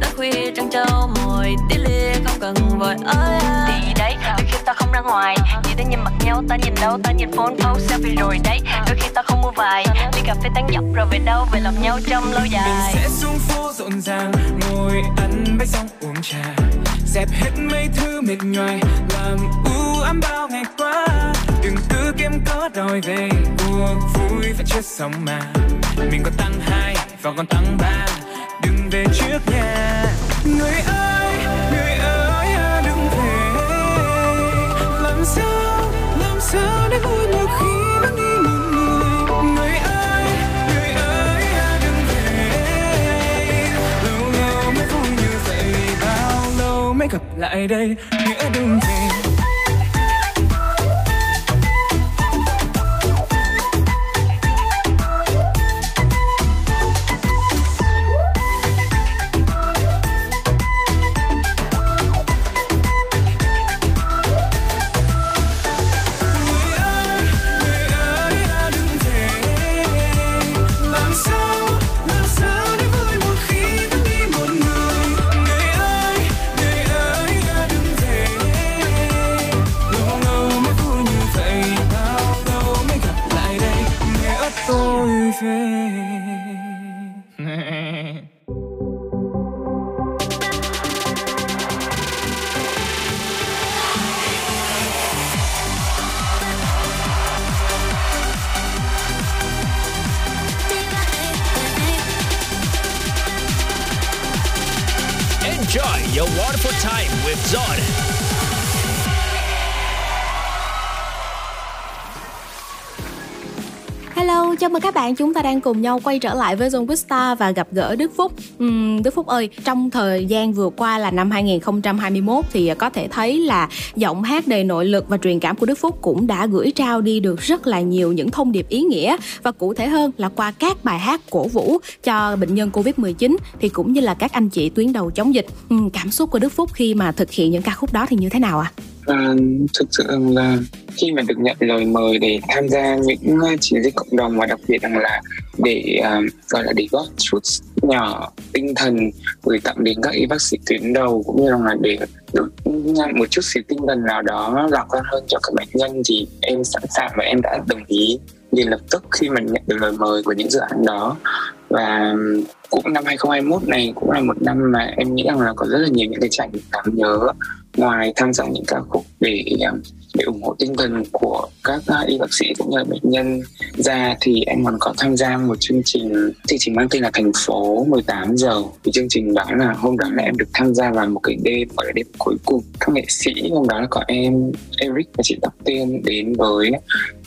Đã khuya trăng trâu mồi Tí lia không cần vội. Ơi Thì đấy, đôi khi ta không ra ngoài Chỉ để nhìn nhau, ta nhìn đâu, ta nhìn phone post selfie rồi đấy. Đôi khi ta không mua vài, đi cà phê tán dọc rồi về đâu, về lòng nhau trong lâu dài. Mình sẽ xuống phố rộn ràng, ngồi ăn bánh xong uống trà. Dẹp hết mấy thứ mệt nhoài, làm u ám bao ngày qua. Đừng cứ kiếm có đòi về, cuộc vui phải chưa xong mà. Mình còn tăng hai và còn tăng ba, đừng về trước nhà người ơi! Mới vui như vậy bao lâu mới gặp lại đây? Nghĩa đừng về. Bạn. Chúng ta đang cùng nhau quay trở lại với Zone Star và gặp gỡ Đức Phúc. Uhm, Đức Phúc ơi, trong thời gian vừa qua là năm 2021 thì có thể thấy là giọng hát đầy nội lực và truyền cảm của Đức Phúc cũng đã gửi trao đi được rất là nhiều những thông điệp ý nghĩa và cụ thể hơn là qua các bài hát cổ vũ cho bệnh nhân Covid-19 thì cũng như là các anh chị tuyến đầu chống dịch. Uhm, cảm xúc của Đức Phúc khi mà thực hiện những ca khúc đó thì như thế nào ạ? À, Ờ, thực sự là khi mà được nhận lời mời để tham gia những ờ, chiến dịch cộng đồng và đặc biệt rằng là để à, gọi là để góp chút nhỏ tinh thần gửi tặng đến các y bác sĩ tuyến đầu cũng như là để được nhận một chút xíu tinh thần nào đó lạc quan hơn cho các bệnh nhân thì em sẵn sàng và em đã đồng ý liền lập tức khi mà nhận được lời mời của những dự án đó. Và cũng năm 2021 này cũng là một năm mà em nghĩ rằng là có rất là nhiều những cái trải nghiệm đáng nhớ ngoài tham gia những ca khúc để để um, ủng hộ tinh thần của các uh, y bác sĩ cũng như là bệnh nhân ra thì em còn có tham gia một chương trình chương trình mang tên là thành phố 18 giờ. Thì chương trình đó là hôm đó là em được tham gia vào một cái đêm gọi là đêm cuối cùng. Các nghệ sĩ hôm đó là có em Eric và chị Tóc Tiên đến với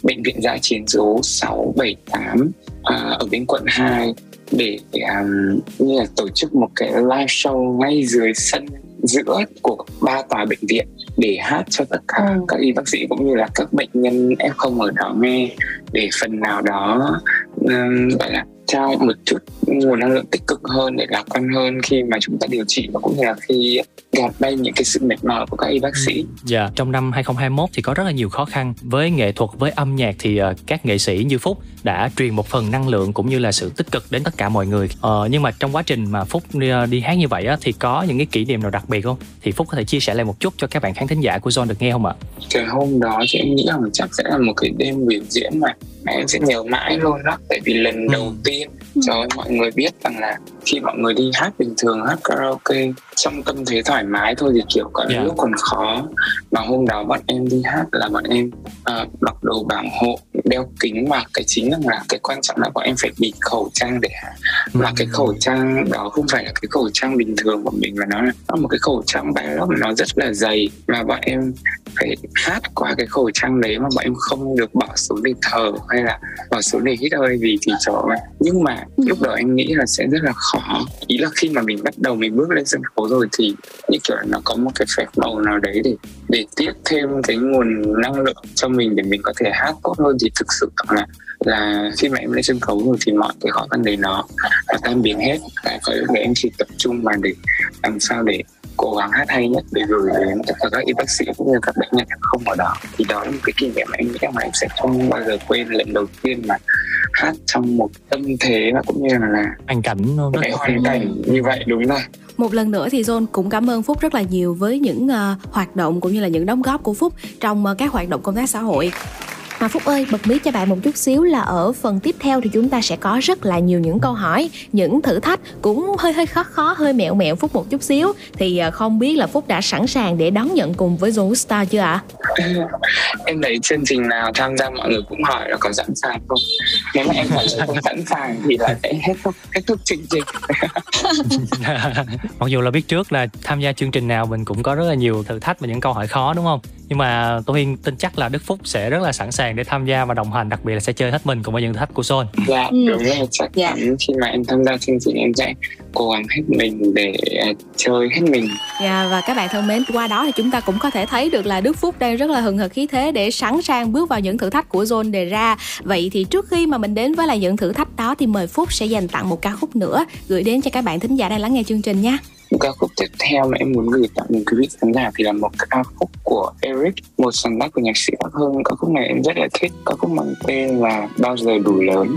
bệnh viện giã chiến số 678 à, ở bên quận 2 để um, như là tổ chức một cái live show ngay dưới sân giữa của ba tòa bệnh viện để hát cho tất cả các y bác sĩ cũng như là các bệnh nhân F0 ở đó nghe để phần nào đó um, gọi là trao một chút nguồn năng lượng tích cực hơn để lạc quan hơn khi mà chúng ta điều trị và cũng như là khi gạt bay những cái sự mệt mỏi của các y bác sĩ Dạ, trong năm 2021 thì có rất là nhiều khó khăn với nghệ thuật, với âm nhạc thì ờ, các nghệ sĩ như Phúc đã truyền một phần năng lượng cũng như là sự tích cực đến tất cả mọi người. Ờ, nhưng mà trong quá trình mà Phúc đi, ờ, đi hát như vậy á, thì có những cái kỷ niệm nào đặc biệt không? Thì Phúc có thể chia sẻ lại một chút cho các bạn khán thính giả của John được nghe không ạ? cái hôm đó thì em nghĩ rằng chắc sẽ là một cái đêm biểu diễn mà mà em sẽ nhớ mãi luôn đó tại vì lần đầu tiên cho mọi người biết rằng là khi mọi người đi hát bình thường hát karaoke trong tâm thế thoải mái thôi thì kiểu có Dạ. lúc còn khó. Mà hôm đó bọn em đi hát là bọn em à, mặc đồ bảo hộ đeo kính mà cái chính là cái quan trọng là bọn em phải bịt khẩu trang để hát. Mà cái khẩu trang đó không phải là cái khẩu trang bình thường của mình mà nó là một cái khẩu trang ba lớp nó rất là dày. Mà bọn em phải hát qua cái khẩu trang đấy mà bọn em không được bỏ xuống để thở hay là bỏ xuống để hít hơi vì thì ơi. Nhưng mà lúc đó em nghĩ là sẽ rất là khó. Ý là khi mà mình bắt đầu mình bước lên sân khấu rồi thì như kiểu là nó có một cái phép màu nào đấy để để tiếp thêm cái nguồn năng lượng cho mình để mình có thể hát tốt hơn. Thì thực sự là là khi mà em lên sân khấu rồi thì mọi cái khó khăn đấy nó nó tan biến hết. Và có lúc đấy em chỉ tập trung mà để làm sao để cố gắng hát hay nhất để gửi đến tất cả các y bác sĩ cũng như các bệnh nhân không ở đó. Thì đó là một cái kỷ niệm mà em nghĩ là em sẽ không bao giờ quên lần đầu tiên mà hát trong một tâm thế và cũng như là hoàn cảnh cái hoàn cảnh như vậy đúng rồi. Một lần nữa thì John cũng cảm ơn Phúc rất là nhiều với những uh, hoạt động cũng như là những đóng góp của Phúc trong uh, các hoạt động công tác xã hội. Mà Phúc ơi, bật mí cho bạn một chút xíu là ở phần tiếp theo thì chúng ta sẽ có rất là nhiều những câu hỏi, những thử thách cũng hơi hơi khó khó, hơi mẹo mẹo Phúc một chút xíu. Thì uh, không biết là Phúc đã sẵn sàng để đón nhận cùng với Zone Star chưa ạ? em thấy chương trình nào tham gia mọi người cũng hỏi là có sẵn sàng không nếu mà em trả lời không sẵn sàng thì là sẽ hết thúc kết thúc chương trình mặc dù là biết trước là tham gia chương trình nào mình cũng có rất là nhiều thử thách và những câu hỏi khó đúng không nhưng mà tôi Hiên tin chắc là Đức Phúc sẽ rất là sẵn sàng để tham gia và đồng hành đặc biệt là sẽ chơi hết mình cùng với những thử thách của Sol dạ ừ. đúng rồi chắc dạ. chắn khi mà em tham gia chương trình em sẽ cố gắng hết mình để uh, chơi hết mình dạ và các bạn thân mến qua đó thì chúng ta cũng có thể thấy được là Đức Phúc đang rất là hừng hực khí thế để sẵn sàng bước vào những thử thách của Zone đề ra vậy thì trước khi mà mình đến với là những thử thách đó thì mời Phúc sẽ dành tặng một ca khúc nữa gửi đến cho các bạn thính giả đang lắng nghe chương trình nha ca khúc tiếp theo mà em muốn gửi tặng đến quý vị khán giả thì là một ca khúc của Eric, một sáng tác của nhạc sĩ Bắc Hưng. Ca khúc này em rất là thích. Ca khúc mang tên là bao giờ đủ lớn.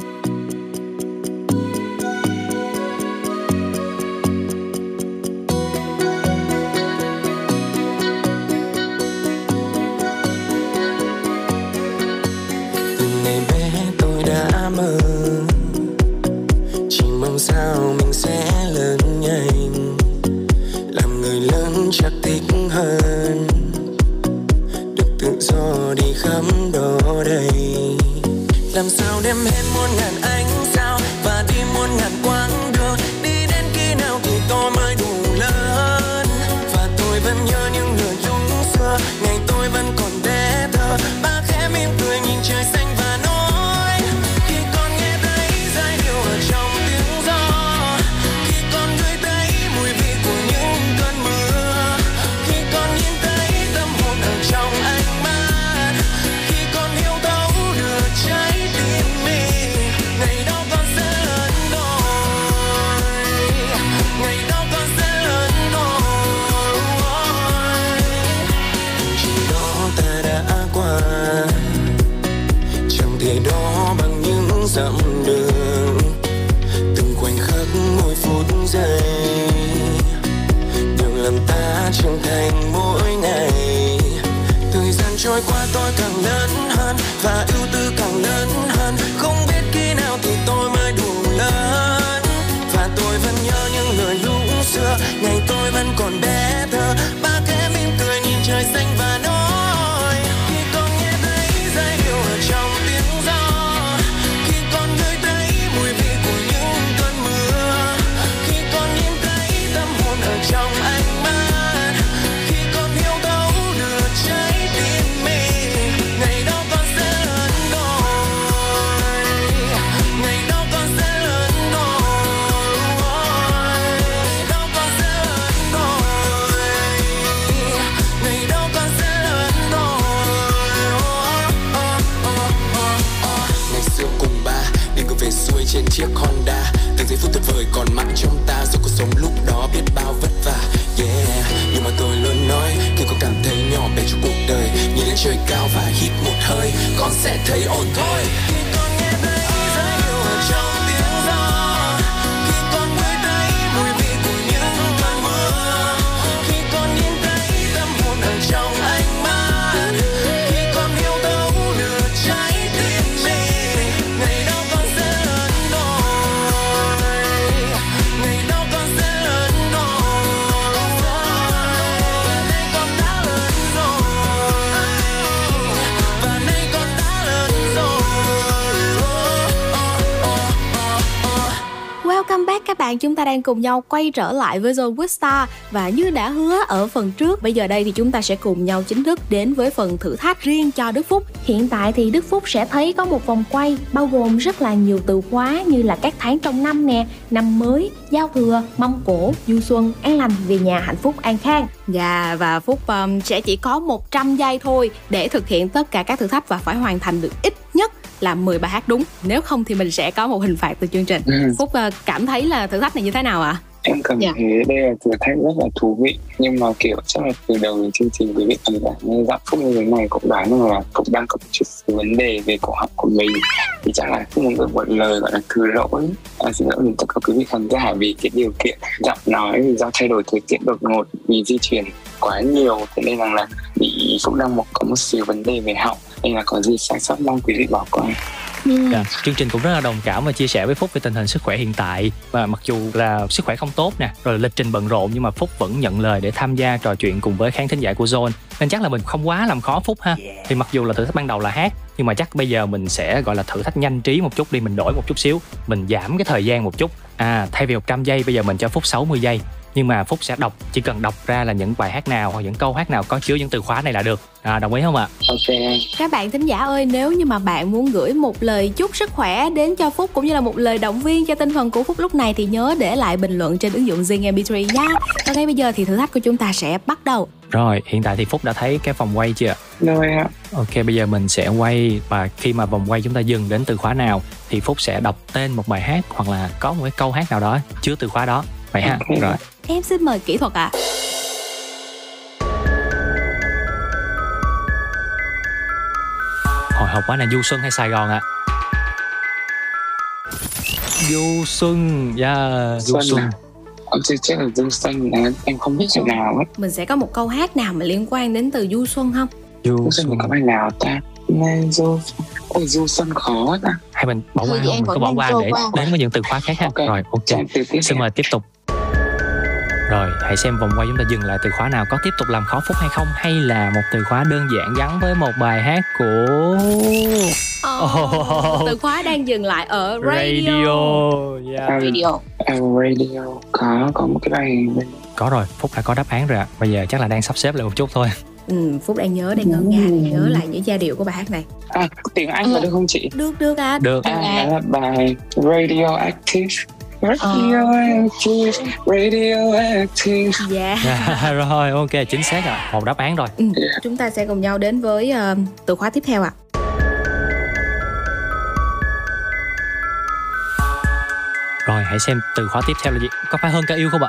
Đang cùng nhau quay trở lại với Zone with Star. Và như đã hứa ở phần trước, bây giờ đây thì chúng ta sẽ cùng nhau chính thức đến với phần thử thách riêng cho Đức Phúc. Hiện tại thì Đức Phúc sẽ thấy có một vòng quay bao gồm rất là nhiều từ khóa như là các tháng trong năm nè Năm mới, giao thừa, mâm cổ, du xuân, an lành, về nhà hạnh phúc, an khang. Dạ và Phúc um, sẽ chỉ có 100 giây thôi để thực hiện tất cả các thử thách và phải hoàn thành được ít là 10 bài hát đúng. Nếu không thì mình sẽ có một hình phạt từ chương trình. Ừ. Phúc uh, cảm thấy là thử thách này như thế nào ạ? em cảm Dạ. thấy đây là thử thách rất là thú vị. Nhưng mà kiểu chắc là từ đầu đến chương trình quý vị khán giả nghe giọng phúc như thế này cũng đoán được là cũng đang có một chút vấn đề về cổ họng của mình. Thì chắc là phúc muốn gửi một lời gọi là thứ lỗi. À, xin lỗi đến tất cả quý vị khán giả vì cái điều kiện giọng nói do thay đổi thời tiết đột ngột vì di chuyển quá nhiều. Thế nên rằng là bị phúc đang một có một xíu vấn đề về họng nên là có gì sai sót mong quý vị bỏ qua. Dạ, chương trình cũng rất là đồng cảm và chia sẻ với Phúc về tình hình sức khỏe hiện tại. Và mặc dù là sức khỏe không tốt nè rồi lịch trình bận rộn nhưng mà Phúc vẫn nhận lời để tham gia trò chuyện cùng với khán thính giả của Zone. Nên chắc là mình không quá làm khó Phúc ha. Thì mặc dù là thử thách ban đầu là hát nhưng mà chắc bây giờ mình sẽ gọi là thử thách nhanh trí một chút đi mình đổi một chút xíu. Mình giảm cái thời gian một chút. À thay vì 100 giây bây giờ mình cho Phúc 60 giây nhưng mà Phúc sẽ đọc chỉ cần đọc ra là những bài hát nào hoặc những câu hát nào có chứa những từ khóa này là được à, đồng ý không ạ ok Các bạn thính giả ơi, nếu như mà bạn muốn gửi một lời chúc sức khỏe đến cho Phúc cũng như là một lời động viên cho tinh thần của Phúc lúc này thì nhớ để lại bình luận trên ứng dụng Zing MP3 nha. Và ngay bây giờ thì thử thách của chúng ta sẽ bắt đầu. Rồi, hiện tại thì Phúc đã thấy cái vòng quay chưa? Rồi ạ. Ok, bây giờ mình sẽ quay và khi mà vòng quay chúng ta dừng đến từ khóa nào thì Phúc sẽ đọc tên một bài hát hoặc là có một cái câu hát nào đó chứa từ khóa đó. Vậy ha. Rồi. Em xin mời kỹ thuật ạ. Hồi hộp quá là Du Xuân hay Sài Gòn ạ? Du Xuân, yeah, Du Xuân Xuân. à? Ông chưa chắc là Du Xuân là em không biết bài nào hết Mình sẽ có một câu hát nào mà liên quan đến từ du xuân không? Du Du Xuân có bài nào ta Này Du Ôi Du Xuân khó ta Hay mình bỏ qua không? Mình cứ bỏ qua để đến với những từ khóa khác ha. Rồi, ok. Xin mời tiếp tục. Rồi, hãy xem vòng quay chúng ta dừng lại từ khóa nào có tiếp tục làm khó Phúc hay không hay là một từ khóa đơn giản gắn với một bài hát của Oh, từ khóa đang dừng lại ở radio. Radio. Yeah. Radio. À, radio có có một cái bài Có rồi, Phúc đã có đáp án rồi ạ. Bây giờ chắc là đang sắp xếp lại một chút thôi. Ừ, Phúc đang nhớ, đang ngỡ ngàng nhớ lại những giai điệu của bài hát này. à tiếng Anh có được không chị Được, được à. Được. à là bài Radioactive Radioactive Radioactive Dạ. Dạ, rồi, ok, chính xác ạ. Một đáp án rồi. Ừ, chúng ta sẽ cùng nhau đến với ờ, từ khóa tiếp theo ạ. Rồi, hãy xem từ khóa tiếp theo là gì? Có phải hơn cả yêu không ạ?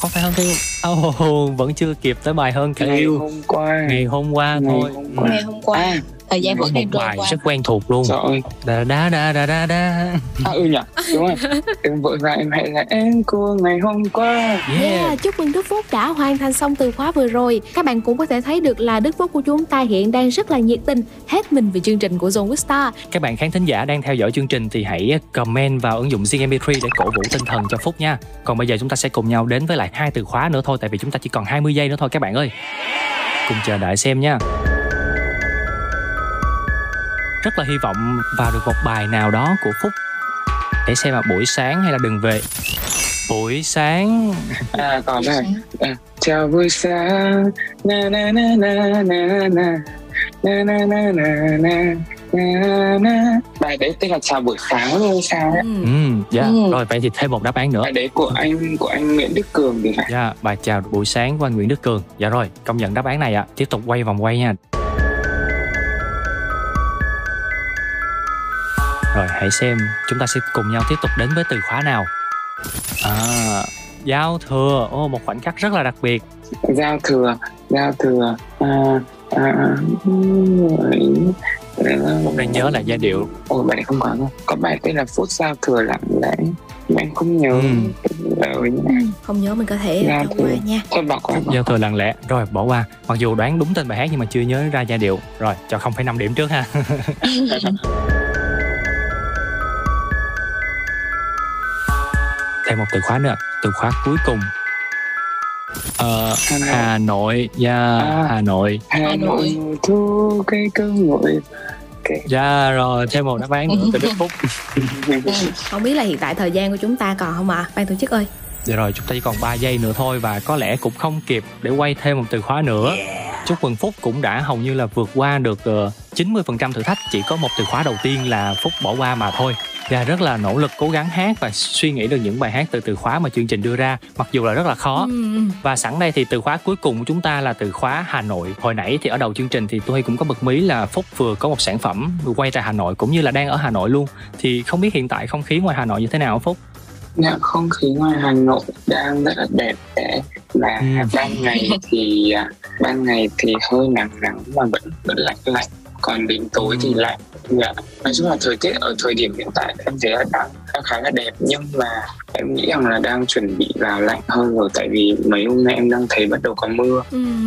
Có phải hơn cả yêu? Oh, vẫn chưa kịp tới bài hơn cả Ngày yêu. hôm qua Ngày hôm qua thôi. Ngày hôm qua, thời gian vẫn đang một trôi bài qua. rất quen thuộc luôn. Trời ơi. Đa đa đa đa đa đa. À ừ nhỉ Đúng rồi Em vội vàng em hãy là em của ngày hôm qua Yeah, chúc mừng Đức Phúc đã hoàn thành xong từ khóa vừa rồi. Các bạn cũng có thể thấy được là Đức Phúc của chúng ta hiện đang rất là nhiệt tình, hết mình vì chương trình của Zone with Star. Các bạn khán thính giả đang theo dõi chương trình thì hãy comment vào ứng dụng Zing MP3 để cổ vũ tinh thần cho Phúc nha. Còn bây giờ chúng ta sẽ cùng nhau đến với lại hai từ khóa nữa thôi tại vì chúng ta chỉ còn 20 giây nữa thôi các bạn ơi. Cùng chờ đợi xem nha. Rất là hy vọng vào được một bài nào đó của Phúc để xem là buổi sáng hay là đừng về. Buổi sáng À còn đây à, Chào buổi sáng Na na na na na na Na na na na na na na Bài đấy tên là Chào buổi sáng luôn sao ấy Ừ, dạ. Rồi vậy thì thêm một đáp án nữa. Bài đấy của anh của anh Nguyễn Đức Cường thì phải Dạ, bài chào buổi sáng của anh Nguyễn Đức Cường. Dạ rồi, công nhận đáp án này ạ. Tiếp tục quay vòng quay nha. Rồi, hãy xem chúng ta sẽ cùng nhau tiếp tục đến với từ khóa nào. À, giao thừa. Ô, một khoảnh khắc rất là đặc biệt. Giao thừa Giao thừa à, à, Cũng đang nhớ lại giai điệu. Ôi bài này không có đâu Có bài tên là Phút Giao thừa lặng lẽ em không nhớ lời nha Không nhớ mình có thể Giao cho thừa qua nha. Thôi bỏ qua Giao thừa lặng lẽ. Rồi, bỏ qua. Mặc dù đoán đúng tên bài hát nhưng mà chưa nhớ ra giai điệu. Rồi, cho 0,5 điểm trước ha. Thêm một từ khóa nữa. Từ khóa cuối cùng. Ờ, Hà Nội. Yeah, Hà Nội. Hà Nội mùa thu cây cơm nguội Dạ rồi, thêm một đáp án nữa từ Đức Phúc. Không biết là hiện tại thời gian của chúng ta còn không ạ? Ban tổ chức ơi. Dạ rồi, chúng ta chỉ còn 3 giây nữa thôi và có lẽ cũng không kịp để quay thêm một từ khóa nữa. Chúc mừng Phúc cũng đã hầu như là vượt qua được ờ, 90% thử thách, chỉ có một từ khóa đầu tiên là Phúc bỏ qua mà thôi. Và rất là nỗ lực cố gắng hát và suy nghĩ được những bài hát từ từ khóa mà chương trình đưa ra, mặc dù là rất là khó. Ừ. Và sẵn đây thì từ khóa cuối cùng của chúng ta là từ khóa Hà Nội. Hồi nãy thì ở đầu chương trình thì tôi cũng có bật mí là Phúc vừa có một sản phẩm vừa quay tại Hà Nội cũng như là đang ở Hà Nội luôn. Thì không biết hiện tại không khí ngoài Hà Nội như thế nào hả Phúc? Dạ, không khí ngoài Hà Nội đang rất là đẹp đẽ mà ban ngày thì à, ban ngày thì hơi nắng nắng mà vẫn vẫn lạnh lạnh còn đến tối thì lạnh dạ. nói chung là thời tiết ở thời điểm hiện tại em thấy là đang, đang khá là đẹp nhưng mà em nghĩ rằng là đang chuẩn bị vào lạnh hơn rồi tại vì mấy hôm nay em đang thấy bắt đầu có mưa.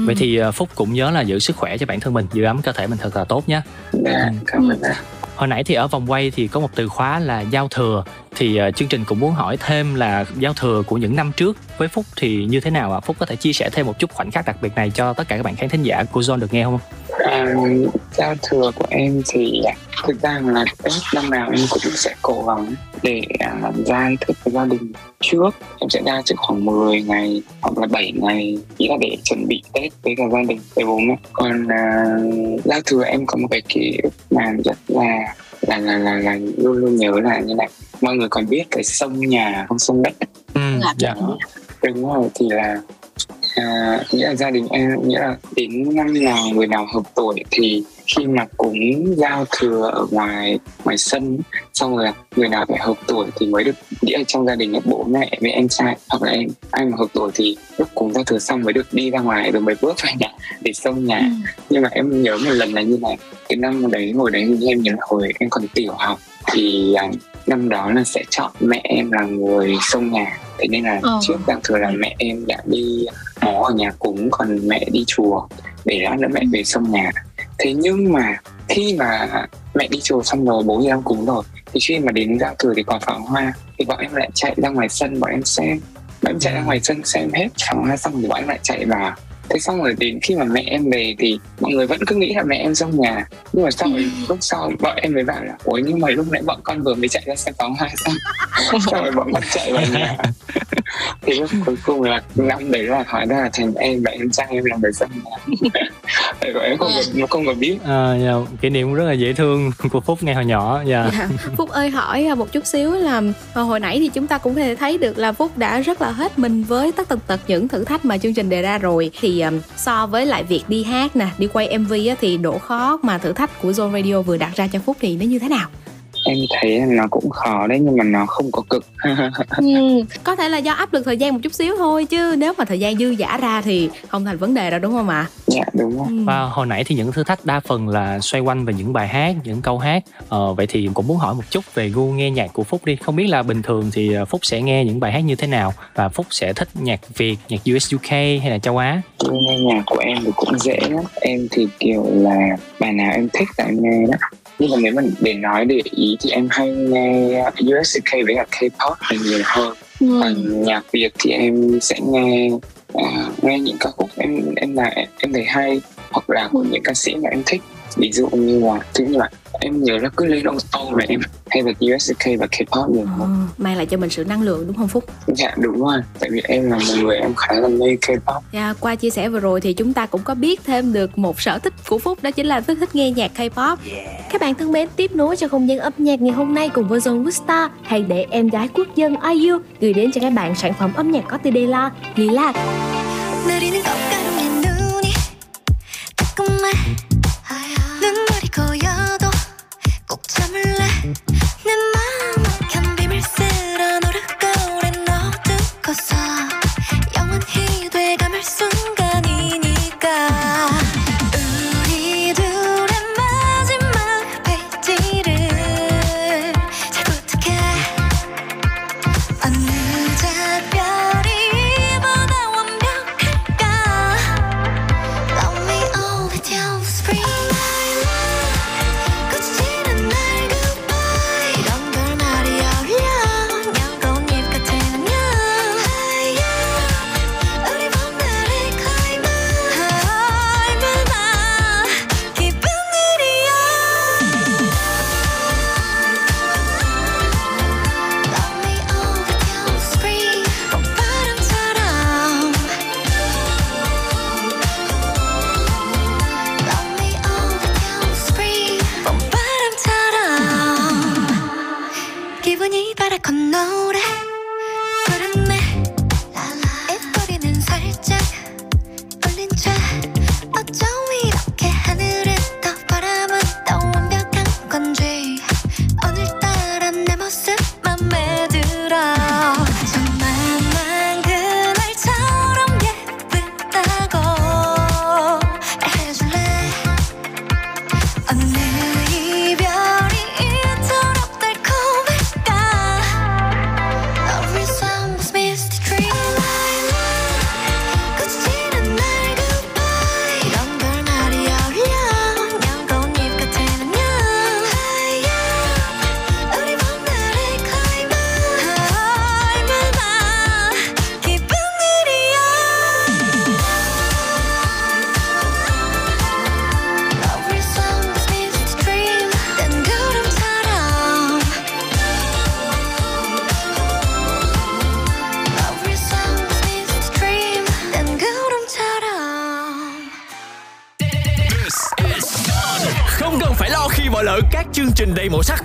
Vậy thì ờ, Phúc cũng nhớ là giữ sức khỏe cho bản thân mình, giữ ấm cơ thể mình thật là tốt nhé. dạ cảm ơn ạ. Hồi nãy thì ở vòng quay thì có một từ khóa là giao thừa thì uh, chương trình cũng muốn hỏi thêm là giao thừa của những năm trước với Phúc thì như thế nào ạ? Phúc có thể chia sẻ thêm một chút khoảnh khắc đặc biệt này cho tất cả các bạn khán thính giả của Zone được nghe không? À, giao thừa của em thì à, thực ra là Tết năm nào em cũng sẽ cố gắng để uh, ra thức với gia đình trước em sẽ ra trước khoảng 10 ngày hoặc là 7 ngày ý là để chuẩn bị Tết với cả gia đình với bố mẹ còn uh, giao thừa em có một cái ký ức mà rất là là là là, là luôn luôn nhớ là như này mọi người còn biết cái sông nhà không sông đất Ừ, dạ. đúng rồi thì là à, nghĩa là gia đình em nghĩa là đến năm nào người nào hợp tuổi thì khi mà cúng giao thừa ở ngoài ngoài sân xong rồi là người nào phải hợp tuổi thì mới được nghĩa là trong gia đình bố mẹ với em trai hoặc là em ai mà hợp tuổi thì lúc cúng giao thừa xong mới được đi ra ngoài rồi mới bước vào nhà để xông nhà. Nhưng mà em nhớ một lần là như này cái năm đấy hồi đấy thì em nhớ là hồi em còn tiểu học thì à, năm đó là sẽ chọn mẹ em là người xông nhà. Thế nên là Ờ. trước giao thừa là mẹ em đã đi mó ở nhà cúng còn mẹ đi chùa để lát nữa mẹ về xông nhà. Thế nhưng mà khi mà mẹ đi chùa xong rồi bố đang cúng rồi thì khi mà đến giao thừa thì còn pháo hoa thì bọn em lại chạy ra ngoài sân bọn em xem. Bọn em chạy ra ngoài sân xem hết pháo hoa xong thì bọn em lại chạy vào thế xong rồi đến khi mà mẹ em về thì mọi người vẫn cứ nghĩ là mẹ em trong nhà nhưng mà sau rồi lúc sau bọn em mới bảo là ôi nhưng mà lúc nãy bọn con vừa mới chạy ra xem pháo hoa xong xong rồi bọn con chạy vào nhà thì lúc cuối cùng là năm đấy là hóa ra là thành em và em trai em là người trong nhà tại bọn em không có, không có biết À, dạ, kỷ niệm rất là dễ thương của Phúc ngay hồi nhỏ. Dạ. Dạ. Phúc ơi hỏi à, một chút xíu là à, hồi nãy thì chúng ta cũng có thể thấy được là Phúc đã rất là hết mình với tất tần tật những thử thách mà chương trình đề ra rồi thì um, so với lại việc đi hát nè đi quay MV á, thì độ khó mà thử thách của Zone Radio vừa đặt ra cho Phúc thì nó như thế nào? Em thấy nó cũng khó đấy nhưng mà nó không có cực Ừ, có thể là do áp lực thời gian một chút xíu thôi chứ nếu mà thời gian dư dả ra thì không thành vấn đề đâu đúng không ạ? dạ đúng rồi Và hồi nãy thì những thử thách đa phần là xoay quanh về những bài hát, những câu hát. Ờ, vậy thì cũng muốn hỏi một chút về gu nghe nhạc của Phúc đi. Không biết là bình thường thì ờ, Phúc sẽ nghe những bài hát như thế nào và Phúc sẽ thích nhạc Việt, nhạc US UK hay là châu Á? Gu nghe nhạc của em thì cũng dễ lắm em thì kiểu là bài nào em thích là em nghe đó nhưng mà nếu mà để nói để ý thì em hay nghe US UK với cả K-pop là nhiều hơn. Còn nhạc Việt thì em sẽ nghe à, nghe những ca khúc em em là em thấy hay hoặc là của những ca sĩ mà em thích ví dụ như là thứ như là em nhớ là cứ lên ô tô mà em hay là US UK và K-pop nhiều hơn Ừ, mang lại cho mình sự năng lượng đúng không Phúc? dạ đúng rồi tại vì em là một người em khá là mê K-pop Dạ, qua chia sẻ vừa rồi thì chúng ta cũng có biết thêm được một sở thích của Phúc đó chính là thích thích nghe nhạc K-pop. Các bạn thân mến, tiếp nối cho không gian âm nhạc ngày hôm nay cùng với Zone Wista, hãy để em gái quốc dân IU gửi đến cho các bạn sản phẩm âm nhạc có đề là Lilac.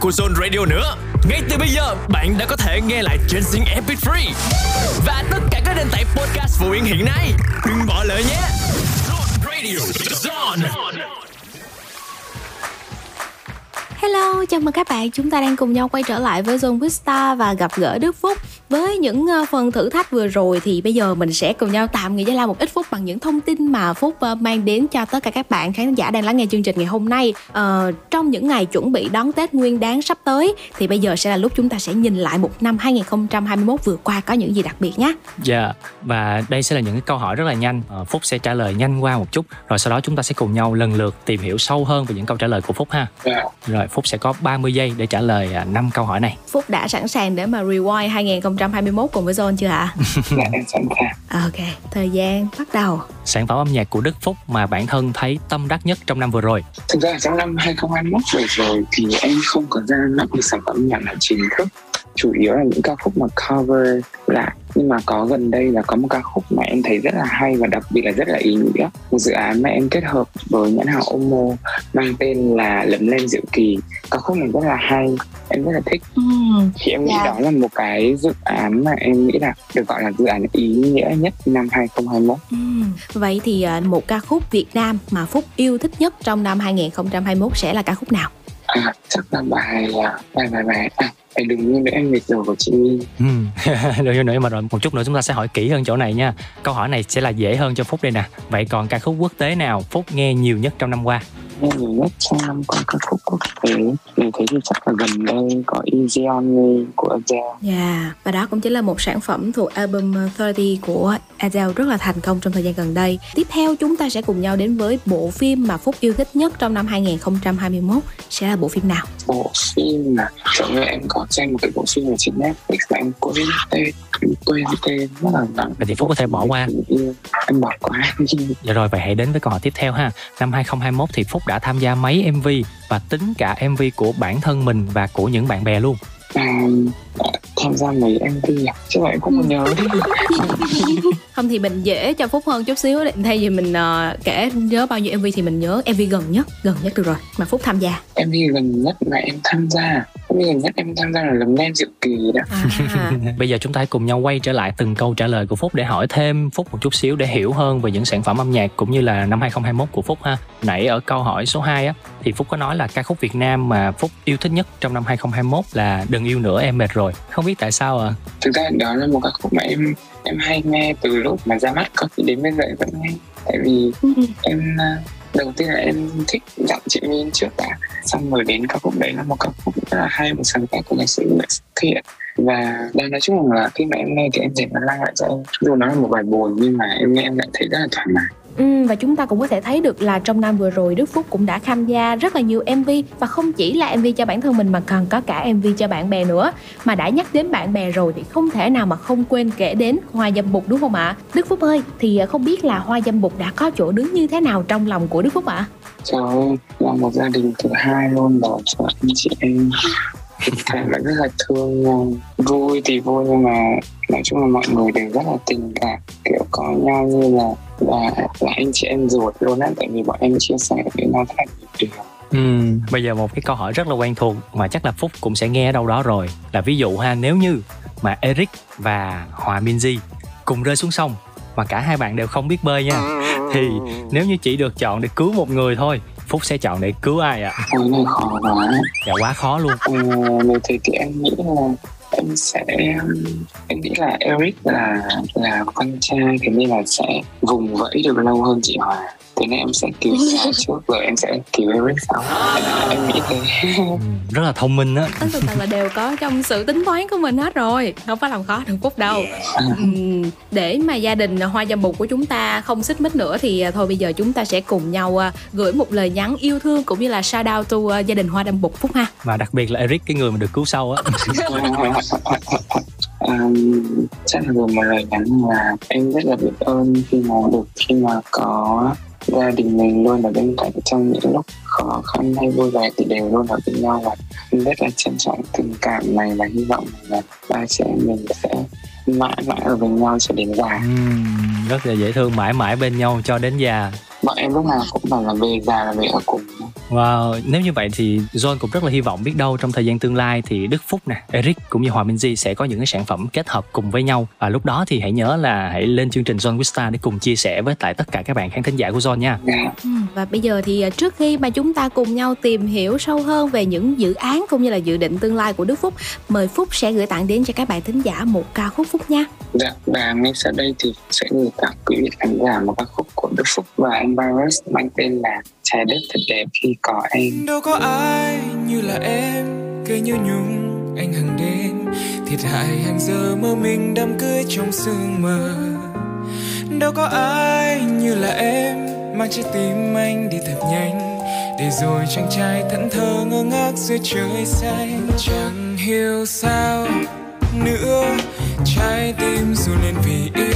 Của Zone Radio nữa. Ngay từ bây giờ, bạn đã có thể nghe lại trên Zing MP3 và tất cả các nền tảng podcast phổ biến hiện nay. Đừng bỏ lỡ nhé. Zone Radio, Zone. Hello, chào mừng các bạn. Chúng ta đang cùng nhau quay trở lại với Zone Vista và gặp gỡ Đức Phúc. Với những ờ, phần thử thách vừa rồi thì bây giờ mình sẽ cùng nhau tạm nghỉ giải lao một ít phút bằng những thông tin mà Phúc ờ, mang đến cho tất cả các bạn khán giả đang lắng nghe chương trình ngày hôm nay. Ờ, trong những ngày chuẩn bị đón Tết Nguyên đáng sắp tới thì bây giờ sẽ là lúc chúng ta sẽ nhìn lại một năm 2021 vừa qua có những gì đặc biệt nhé. Dạ, và đây sẽ là những cái câu hỏi rất là nhanh. Ờ, Phúc sẽ trả lời nhanh qua một chút, rồi sau đó chúng ta sẽ cùng nhau lần lượt tìm hiểu sâu hơn về những câu trả lời của Phúc ha. Dạ. Rồi Phúc sẽ có 30 giây để trả lời 5 câu hỏi này. Phúc đã sẵn sàng để mà rewind 2021 cùng với Zone chưa ạ? Dạ em sẵn sàng. Ok, thời gian bắt đầu. Sản phẩm âm nhạc của Đức Phúc mà bản thân thấy tâm đắc nhất trong năm vừa rồi. Thực ra trong năm 2021 vừa rồi thì em không có ra mắt một sản phẩm nhạc là chính thức chủ yếu là những ca khúc mà cover lại. Nhưng mà có gần đây là có một ca khúc mà em thấy rất là hay và đặc biệt là rất là ý nghĩa. Một dự án mà em kết hợp với nhãn hàng Omo mang tên là lấm lên diệu kỳ. Ca khúc này rất là hay em rất là thích. Thì em nghĩ Dạ. đó là một cái dự án mà em nghĩ là được gọi là dự án ý nghĩa nhất năm 2021 Ừm, Vậy thì à, một ca khúc Việt Nam mà Phúc yêu thích nhất trong năm 2021 sẽ là ca khúc nào? À, chắc là bài à, bài bài bài à bài đừng như nữa em mệt rồi của chị My ừ, đừng như nữa mà rồi một chút nữa chúng ta sẽ hỏi kỹ hơn chỗ này nha. Câu hỏi này sẽ là dễ hơn cho Phúc đây nè. Vậy còn ca khúc quốc tế nào Phúc nghe nhiều nhất trong năm qua? Nghe nhiều nhất trong năm qua các khúc quốc tế mình thấy thì chắc là gần đây có Easy on Me của Adele Dạ, và đó cũng chính là một sản phẩm thuộc album 30 của Adele rất là thành công trong thời gian gần đây. Tiếp theo chúng ta sẽ cùng nhau đến với bộ phim mà Phúc yêu thích nhất trong năm 2021 sẽ là bộ phim nào? bộ phim mà giống như em có xem một cái bộ phim ở trên Netflix mà em quên tên quên tên rất là nặng Vậy thì Phúc có thể bỏ qua. em bỏ qua Dạ rồi vậy hãy đến với câu hỏi tiếp theo ha. Năm 2021 thì Phúc đã tham gia mấy MV và tính cả MV của bản thân mình và của những bạn bè luôn. à, tham gia mấy MV à? Chứ mà em không có nhớ. Đi Không thì mình dễ cho Phúc hơn chút xíu. Để thay vì mình ờ, kể nhớ bao nhiêu MV thì mình nhớ MV gần nhất, gần nhất được rồi mà Phúc tham gia. MV gần nhất mà em tham gia. MV gần nhất em tham gia là lấm lên diệu kỳ đó. Bây giờ chúng ta hãy cùng nhau quay trở lại từng câu trả lời của Phúc để hỏi thêm Phúc một chút xíu để hiểu hơn về những sản phẩm âm nhạc cũng như là năm 2021 của Phúc ha. Nãy ở câu hỏi số 2 á thì Phúc có nói là ca khúc Việt Nam mà Phúc yêu thích nhất trong năm 2021 là Đừng yêu nữa em mệt rồi. Không biết tại sao à? thực ra đó là một ca khúc mà em em hay nghe từ lúc mà ra mắt có khi đến bây giờ em vẫn nghe. Tại vì em à, đầu tiên là em thích giọng chị Min trước đã. Xong rồi đến ca khúc đấy là một ca khúc rất là hay một sáng tác của nhạc sĩ Nguyễn Thiện. Và đây nói chung là khi mà em nghe thì em thể nó mang lại cho em. Dù nó là một bài buồn nhưng mà em nghe em lại thấy rất là thoải mái Ừ, và chúng ta cũng có thể thấy được là trong năm vừa rồi Đức Phúc cũng đã tham gia rất là nhiều MV và không chỉ là MV cho bản thân mình mà còn có cả MV cho bạn bè nữa. Mà đã nhắc đến bạn bè rồi thì không thể nào mà không quên kể đến Hoa Dâm Bụt đúng không ạ? Đức Phúc ơi, thì ờ, không biết là Hoa Dâm Bụt đã có chỗ đứng như thế nào trong lòng của Đức Phúc ạ? Trời ơi, là một gia đình thứ hai luôn đó cho anh chị em Tình cảm là rất là thương nhau Vui thì vui nhưng mà nói chung là mọi người đều rất là tình cảm Kiểu có nhau như là là, là anh chị em ruột luôn á Tại vì bọn em chia sẻ với nhau rất là nhiều điều. Ừ, bây giờ một cái câu hỏi rất là quen thuộc mà chắc là Phúc cũng sẽ nghe ở đâu đó rồi là ví dụ ha nếu như mà Eric và Hòa Minzy cùng rơi xuống sông mà cả hai bạn đều không biết bơi nha thì nếu như chỉ được chọn để cứu một người thôi Phúc sẽ chọn để cứu ai ạ? Ôi này khó quá. Dạ quá khó luôn. Ờ, Nếu thế thì em nghĩ là em sẽ em nghĩ là Eric là là con trai thế nên là sẽ vùng vẫy được lâu hơn chị Hòa thế nên em sẽ cứu chị Hòa trước rồi em sẽ cứu Eric sau. Em nghĩ thế. Rất là thông minh á. Tất tần là đều có trong sự tính toán của mình hết rồi. Không phải làm khó được Phúc đâu. Ừm, Để mà gia đình Hoa Dâm Bụt của chúng ta không xích mích nữa Thì à, thôi bây giờ chúng ta sẽ cùng nhau à, gửi một lời nhắn yêu thương Cũng như là shout out to à, gia đình Hoa Dâm Bụt Phúc ha. Và đặc biệt là Eric cái người mà được cứu sau á. Um, chắc là gồm một lời nhắn là em rất là biết ơn khi mà được khi mà có gia đình mình luôn ở bên cạnh trong những lúc khó khăn hay vui vẻ thì đều luôn ở bên nhau và rất là trân trọng tình cảm này và hy vọng là ba em mình sẽ mãi mãi ở bên nhau cho đến già. Rất là dễ thương mãi mãi bên nhau cho đến già. Bọn em lúc nào cũng bảo là về già là về ở cùng Wow, nếu như vậy thì John cũng rất là hy vọng biết đâu trong thời gian tương lai thì Đức Phúc nè, Eric cũng như Hòa Minh Di sẽ có những cái sản phẩm kết hợp cùng với nhau và lúc đó thì hãy nhớ là hãy lên chương trình John Wista để cùng chia sẻ với tại tất cả các bạn khán thính giả của John nha. Ừ, và bây giờ thì à, trước khi mà chúng ta cùng nhau tìm hiểu sâu hơn về những dự án cũng như là dự định tương lai của Đức Phúc, mời Phúc sẽ gửi tặng đến cho các bạn thính giả một ca khúc Phúc nha. Dạ, và ngay sau đây thì sẽ gửi tặng quý vị khán giả một ca khúc của Đức Phúc và Virus mang tên là Trái đất thật đẹp khi có em. đâu có ai như là em cây như nhung anh hằng đêm thiệt hại hàng giờ mơ mình đám cưới trong sương mờ. Đâu có ai như là em, mang trái tim anh đi thật nhanh. Để rồi chàng trai thẫn thờ ngơ ngác dưới trời xanh. Chẳng hiểu sao nữa, trái tim dù lên vì yêu vì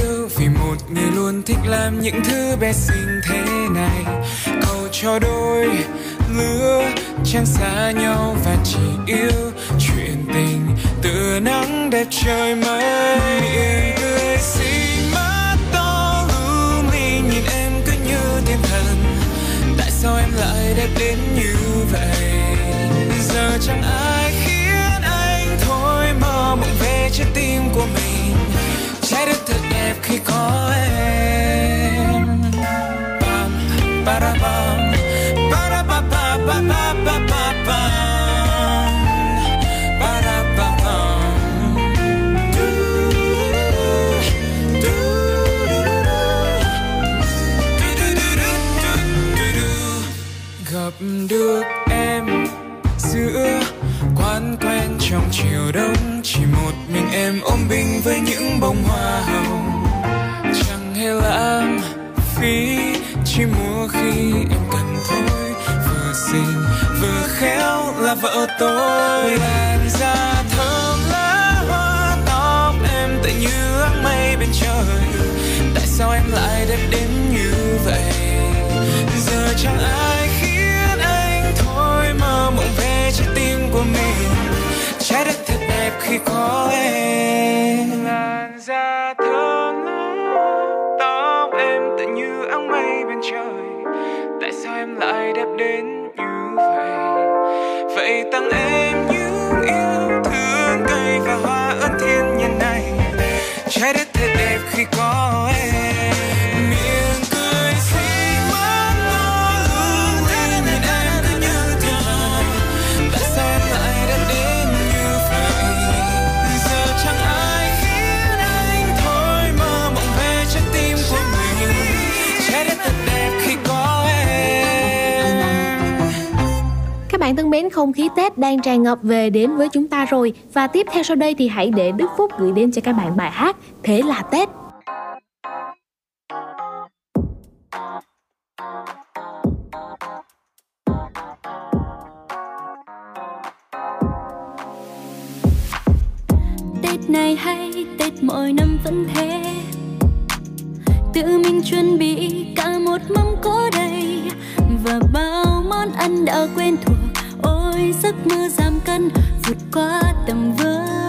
một người luôn thích làm những thứ bé xinh thế này. Cầu cho đôi lứa chẳng xa nhau và chỉ yêu chuyện tình. Từ nắng đẹp trời mây Người tươi xinh mắt to lung linh nhìn em cứ như thiên thần, tại sao em lại đẹp đến như vậy? Giờ chẳng ai khiến anh thôi, mơ mộng về trái tim của mình khi có em Bam, ba-da-bam, ba-da-ba-ba-ba-ba-ba-ba-bam, ba-da-ba-bam. gặp được em giữa quán quen trong chiều đông chỉ một mình em ôm bình với những bông hoa hồng hề lãng phí chỉ mua khi em cần thôi. Vừa xinh, vừa khéo là vợ tôi. Làn da thơm lá hoa, tóc em tự như áng mây bên trời. Tại sao em lại đẹp đến như vậy? Giờ chẳng ai khiến anh thôi, mơ mộng về trái tim của mình. Trái đất thật đẹp khi có em. Làn da trời. Tại sao em lại đẹp đến như vậy? Vậy tặng em những yêu thương cây và hoa ơn thiên nhiên này. Trái đất thật đẹp khi có em. Bạn thân mến, không khí Tết đang tràn ngập về đến với chúng ta rồi. Và tiếp theo sau đây thì hãy để Đức Phúc gửi đến cho các bạn bài hát Thế là Tết. Tết này hay Tết mỗi năm vẫn thế. Tự mình chuẩn bị cả một mâm cỗ đầy. Và bao món ăn đã quen thuộc Ôi giấc mơ giảm cân vượt qua tầm với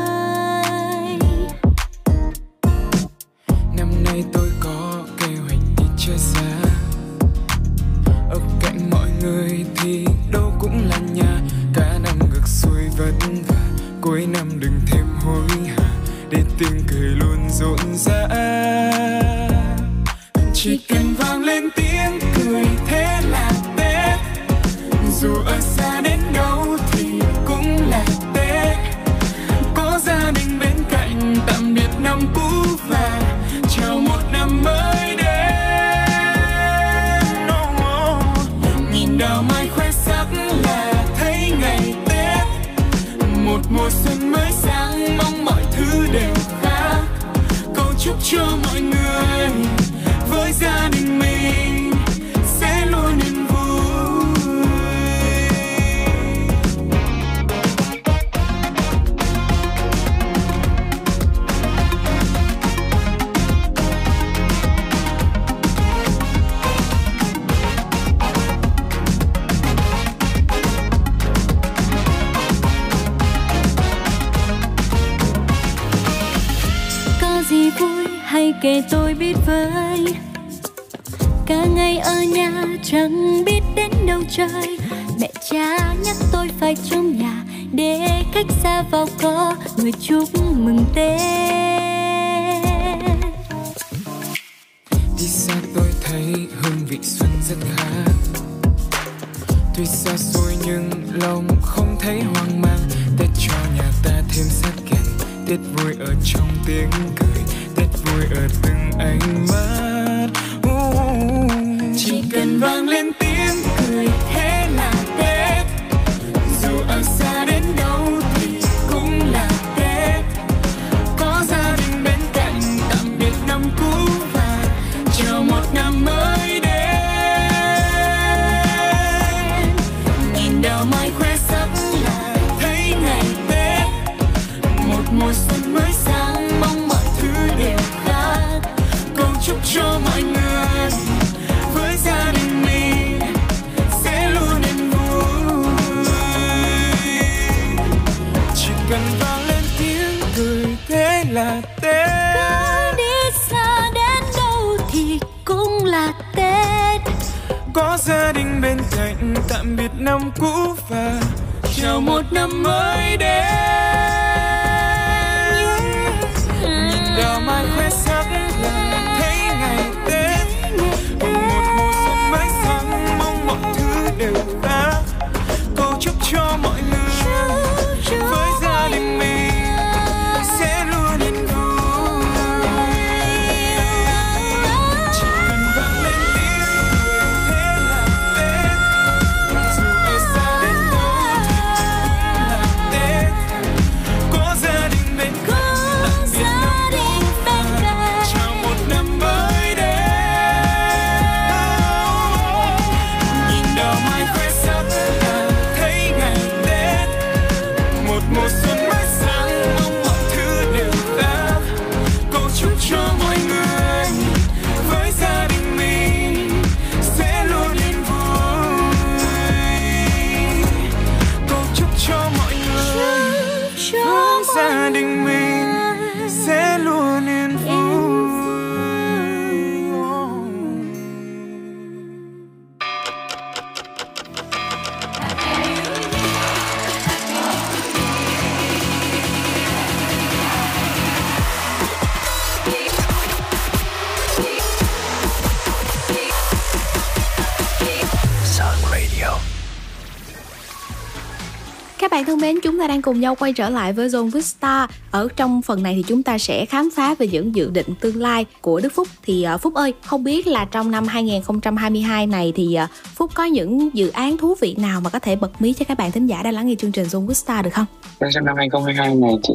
ta đang cùng nhau quay trở lại với Zone Vista. Ở trong phần này thì chúng ta sẽ khám phá về những dự định tương lai của Đức Phúc. Thì à, Phúc ơi, không biết là trong năm 2022 này thì à, Phúc có những dự án thú vị nào mà có thể bật mí cho các bạn thính giả đang lắng nghe chương trình Zone Vista được không? Vâng, trong năm 2022 này thì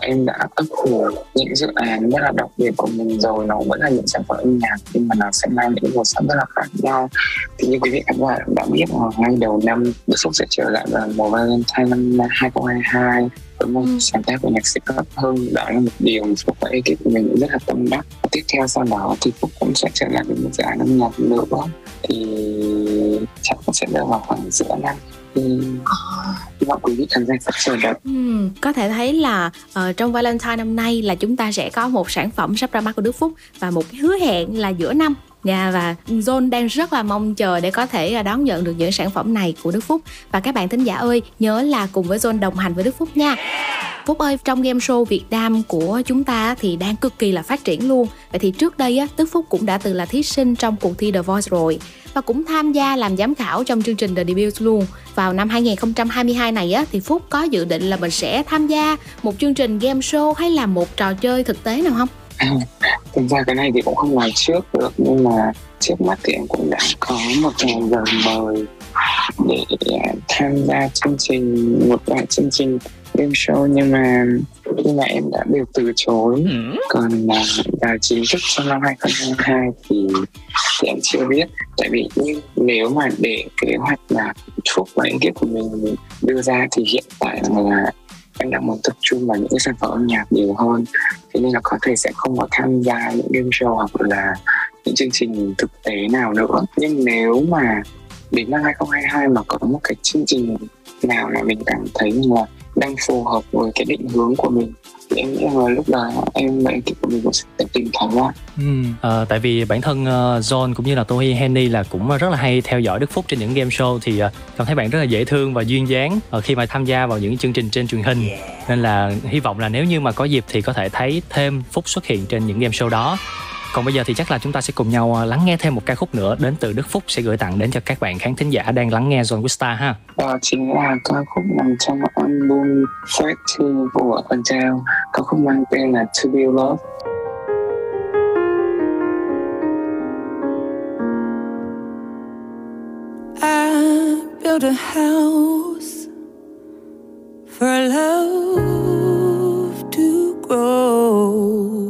em đã ấp ủ những dự án rất là đặc biệt của mình rồi nó vẫn là những sản phẩm âm nhạc nhưng mà nó sẽ mang những màu sắc rất là khác nhau thì như quý vị khán giả đã biết là ngay đầu năm Đức Phúc sẽ trở lại vào mùa Valentine năm 2022 với một sáng tác của nhạc sĩ Cấp Hưng đó là một điều mà Phúc và ekip của mình rất là tâm đắc. Và tiếp theo sau đó thì Phúc cũng sẽ trở lại với một dự án âm nhạc nữa. Thì chắc cũng sẽ rơi vào khoảng giữa năm. Thì hy vọng quý vị khán giả sẽ chờ đợi có thể thấy là ờ, trong Valentine năm nay là chúng ta sẽ có một sản phẩm sắp ra mắt của Đức Phúc và một cái hứa hẹn là giữa năm Dạ và John đang rất là mong chờ để có thể à, đón nhận được những sản phẩm này của Đức Phúc. Và các bạn thính giả ơi, nhớ là cùng với John đồng hành với Đức Phúc nha. Phúc ơi, trong game show Việt Nam của chúng ta thì đang cực kỳ là phát triển luôn. Vậy thì trước đây á, Đức Phúc cũng đã từng là thí sinh trong cuộc thi The Voice rồi Và cũng tham gia làm giám khảo trong chương trình The Debut luôn. Vào năm 2022 này á, thì Phúc có dự định là mình sẽ tham gia một chương trình game show hay là một trò chơi thực tế nào không? thực ra cái này thì cũng không nói trước được nhưng mà trước mắt thì em cũng đã có một lời mời để tham gia chương trình một vài chương trình game show. Nhưng mà nhưng mà em đã đều từ chối còn là vào chính thức trong năm 2022 thì thì em chưa biết. Tại vì như nếu mà để kế hoạch là chúc và ekip của mình đưa ra thì hiện tại là em đang muốn tập trung vào những cái sản phẩm âm nhạc nhiều hơn. Thế nên là có thể sẽ không có tham gia những game show hoặc là những chương trình thực tế nào nữa. Nhưng nếu mà đến năm 2022 mà có một cái chương trình nào mà mình cảm thấy là đang phù hợp với cái định hướng của mình thì em nghĩ rằng là lúc đó em và ekip của mình cũng sẽ tìm thấy ra Ừ. Ờ, tại vì bản thân uh, John cũng như là Tohi Henny là cũng rất là hay theo dõi Đức Phúc trên những game show thì uh, cảm thấy bạn rất là dễ thương và duyên dáng uh, khi mà tham gia vào những chương trình trên truyền hình. Nên là hy vọng là nếu như mà có dịp thì có thể thấy thêm Phúc xuất hiện trên những game show đó còn bây giờ thì chắc là chúng ta sẽ cùng nhau uh, lắng nghe thêm một ca khúc nữa đến từ Đức Phúc sẽ gửi tặng đến cho các bạn khán thính giả đang lắng nghe John Wista ha. đó chính là ca khúc nằm trong album 2 của Adele ca khúc mang tên là To Be Loved I built a house for love to grow.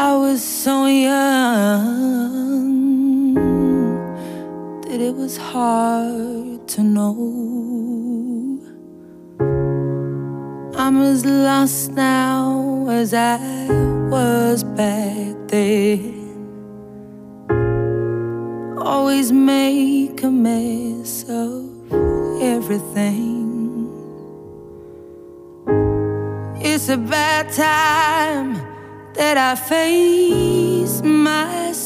I was so young that it was hard to know. I'm as lost now as I was back then always make a mess of everything. It's a bad time that I face myself.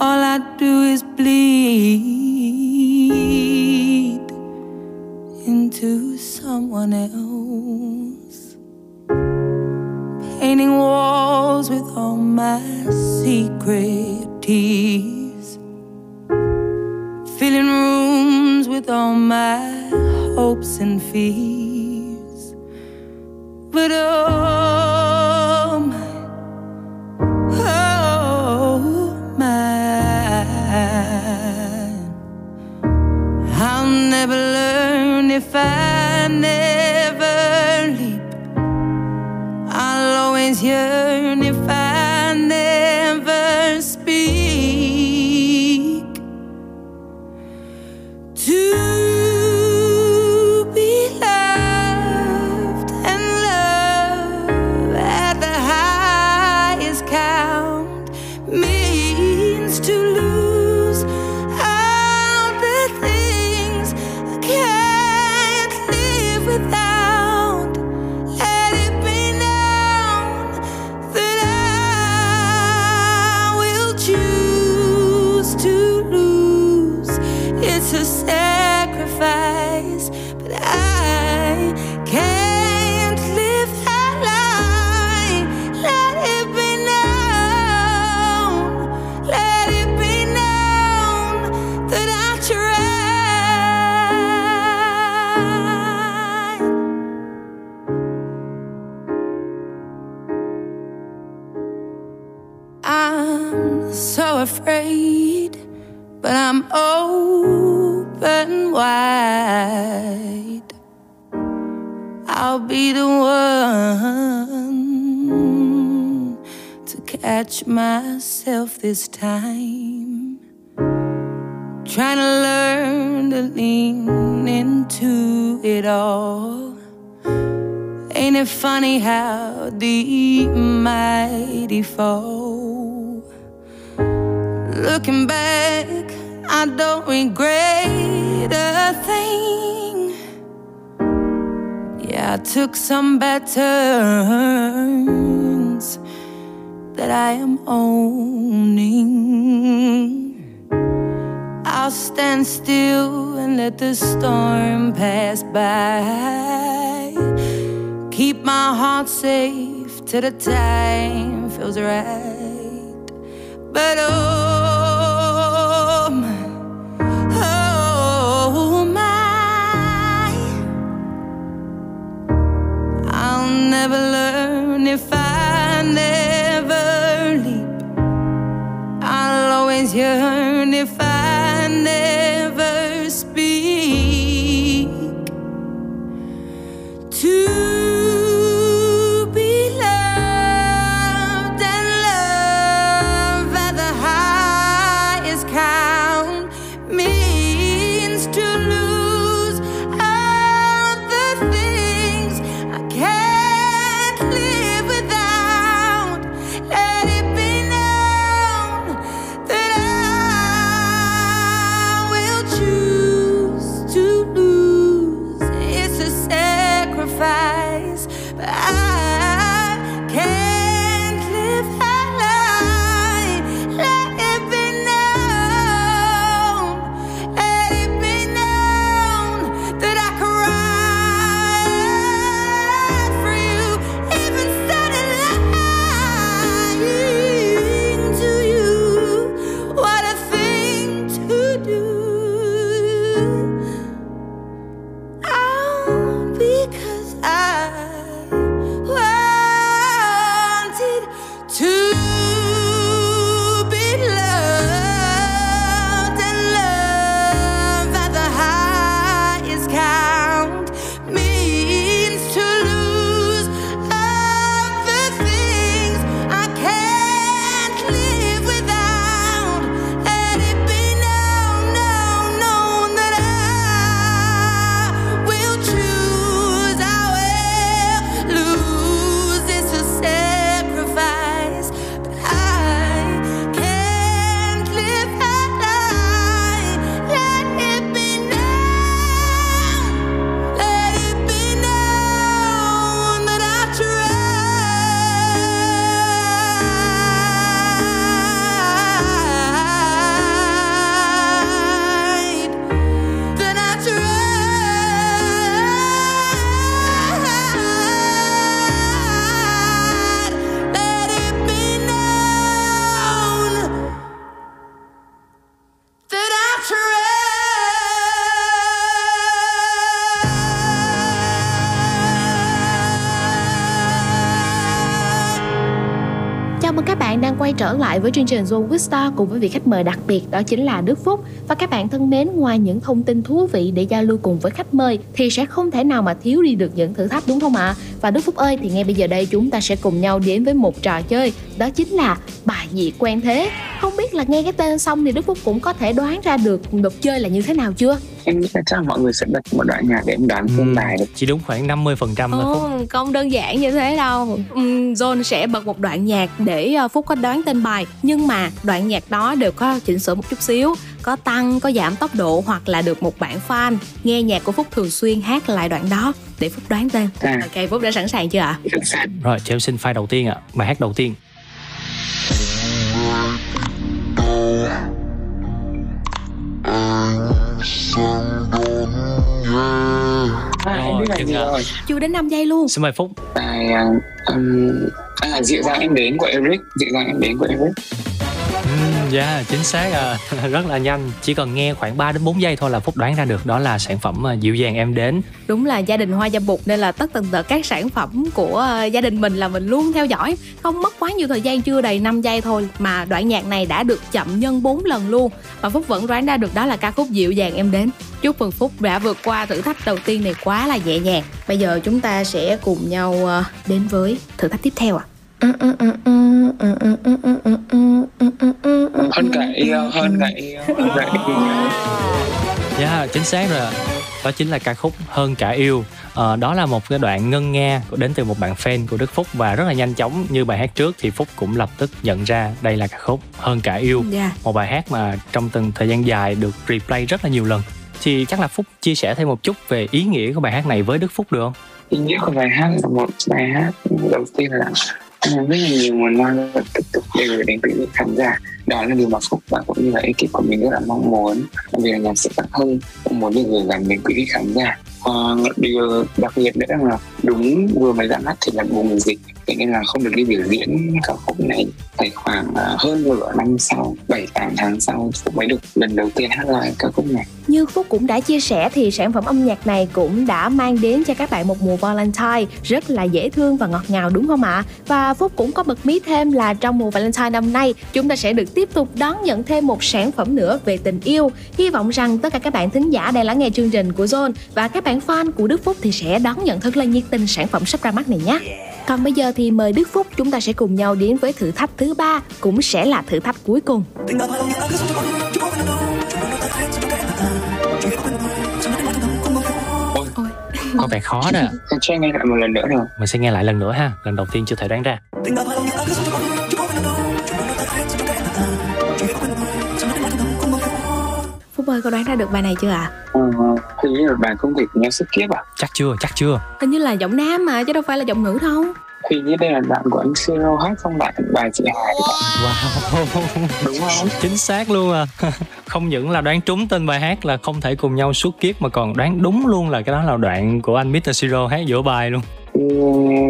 All I do is bleed into someone else painting walls with all my secret tears, filling rooms with all my hopes and fears. But um, oh my, oh my, I'll never learn if I never leap. I'll always yearn if the one to catch myself this time. Trying to learn to lean into it all. Ain't it funny how deep mighty fall? Looking back, I don't regret a thing. Yeah, I took some bad turns that I am owning. I'll stand still and let the storm pass by. Keep my heart safe till the time feels right. But oh never learn if I never leap. I'll always yearn if I never speak to lại với chương trình Zone with Star cùng với vị khách mời đặc biệt đó chính là Đức Phúc. Và các bạn thân mến, ngoài những thông tin thú vị để giao lưu cùng với khách mời thì sẽ không thể nào mà thiếu đi được những thử thách đúng không ạ? Và Đức Phúc ơi, thì ngay bây giờ đây chúng ta sẽ cùng nhau đến với một trò chơi, đó chính là bài gì quen thế. Không biết là nghe cái tên xong thì Đức Phúc cũng có thể đoán ra được luật chơi là như thế nào chưa? Em nghĩ là chắc là mọi người sẽ bật một đoạn nhạc để em đoán tên bài được. chỉ đúng khoảng 50% phần trăm thôi. Không đơn giản như thế đâu. Uhm, John sẽ bật một đoạn nhạc để ờ, Phúc có đoán tên bài. Nhưng mà đoạn nhạc đó đều có chỉnh sửa một chút xíu Có tăng, có giảm tốc độ hoặc là được một bạn fan Nghe nhạc của Phúc thường xuyên hát lại đoạn đó để Phúc đoán tên. À. Ok, Phúc đã sẵn sàng chưa ạ? Rồi, cho em xin file đầu tiên ạ. À. Bài hát đầu tiên rồi. Chưa đến 5 giây luôn. Xin mời Phúc. Bài um, à, dịu dàng em đến của Eric, dịu dàng em đến của Eric. Dạ, yeah, chính xác à. rất là nhanh. Chỉ cần nghe khoảng 3 đến 4 giây thôi là Phúc đoán ra được đó là sản phẩm à, dịu dàng em đến. Đúng là gia đình Hoa Dâm Bụt nên là tất tần tật các sản phẩm của à, gia đình mình là mình luôn theo dõi. Không mất quá nhiều thời gian chưa đầy 5 giây thôi mà đoạn nhạc này đã được chậm nhân 4 lần luôn. Và Phúc vẫn đoán ra được đó là ca khúc dịu dàng em đến. Chúc mừng Phúc đã vượt qua thử thách đầu tiên này quá là nhẹ nhàng. Bây giờ chúng ta sẽ cùng nhau à, đến với thử thách tiếp theo ạ. À hơn cả yêu hơn cả yêu. Hơn cả yêu dạ yeah, chính xác rồi đó chính là ca khúc hơn cả yêu. À, đó là một cái đoạn ngân nga đến từ một bạn fan của đức phúc và rất là nhanh chóng như bài hát trước thì phúc cũng lập tức nhận ra đây là ca khúc hơn cả yêu. Yeah. Dạ. một bài hát mà trong từng thời gian dài được replay rất là nhiều lần. Thì chắc là phúc chia sẻ thêm một chút về ý nghĩa của bài hát này với đức phúc được không? Ý nghĩa của bài hát là một bài hát đầu tiên là rất là nhiều nguồn năng lượng tích cực để đến quý những khán giả. Đó là điều mà phúc và cũng như là ekip của mình rất là mong muốn. Vì là nhạc sĩ Bắc Hưng cũng muốn được gửi gắm đến quý vị khán giả. Và điều đặc biệt nữa là đúng vừa mới ra mắt thì là bùng dịch thế nên là không được đi biểu diễn ca khúc này phải khoảng à, hơn nửa năm sau 7 8 tháng sau Phúc mới được lần đầu tiên hát lại ca khúc này như Phúc cũng đã chia sẻ thì sản phẩm âm nhạc này cũng đã mang đến cho các bạn một mùa Valentine rất là dễ thương và ngọt ngào, đúng không ạ? Và Phúc cũng có bật mí thêm là trong mùa Valentine năm nay, chúng ta sẽ được tiếp tục đón nhận thêm một sản phẩm nữa về tình yêu. Hy vọng rằng tất cả các bạn thính giả đang lắng nghe chương trình của Zone và các bạn fan của Đức Phúc thì sẽ đón nhận thật là nhiệt tình sản phẩm sắp ra mắt này nhé. Còn bây giờ thì mời Đức Phúc chúng ta sẽ cùng nhau đến với thử thách thứ ba cũng sẽ là thử thách cuối cùng. có vẻ khó đó cho nghe lại một lần nữa rồi mình sẽ nghe lại lần nữa ha lần đầu tiên chưa thể đoán ra Phúc ơi có đoán ra được bài này chưa ạ? À? Ừ, hình như là bài không thể nghe sức kiếp à? Chắc chưa, chắc chưa Hình như là giọng nam mà chứ đâu phải là giọng nữ đâu Hình như đây là đoạn của anh Siro hát xong lại bài chị Hải. Wow. Đúng không? Chính xác luôn à. Không những là đoán trúng tên bài hát là không thể cùng nhau suốt kiếp Mà còn đoán đúng luôn là cái đó là đoạn của anh Mr. Siro hát giữa bài luôn. Ừ,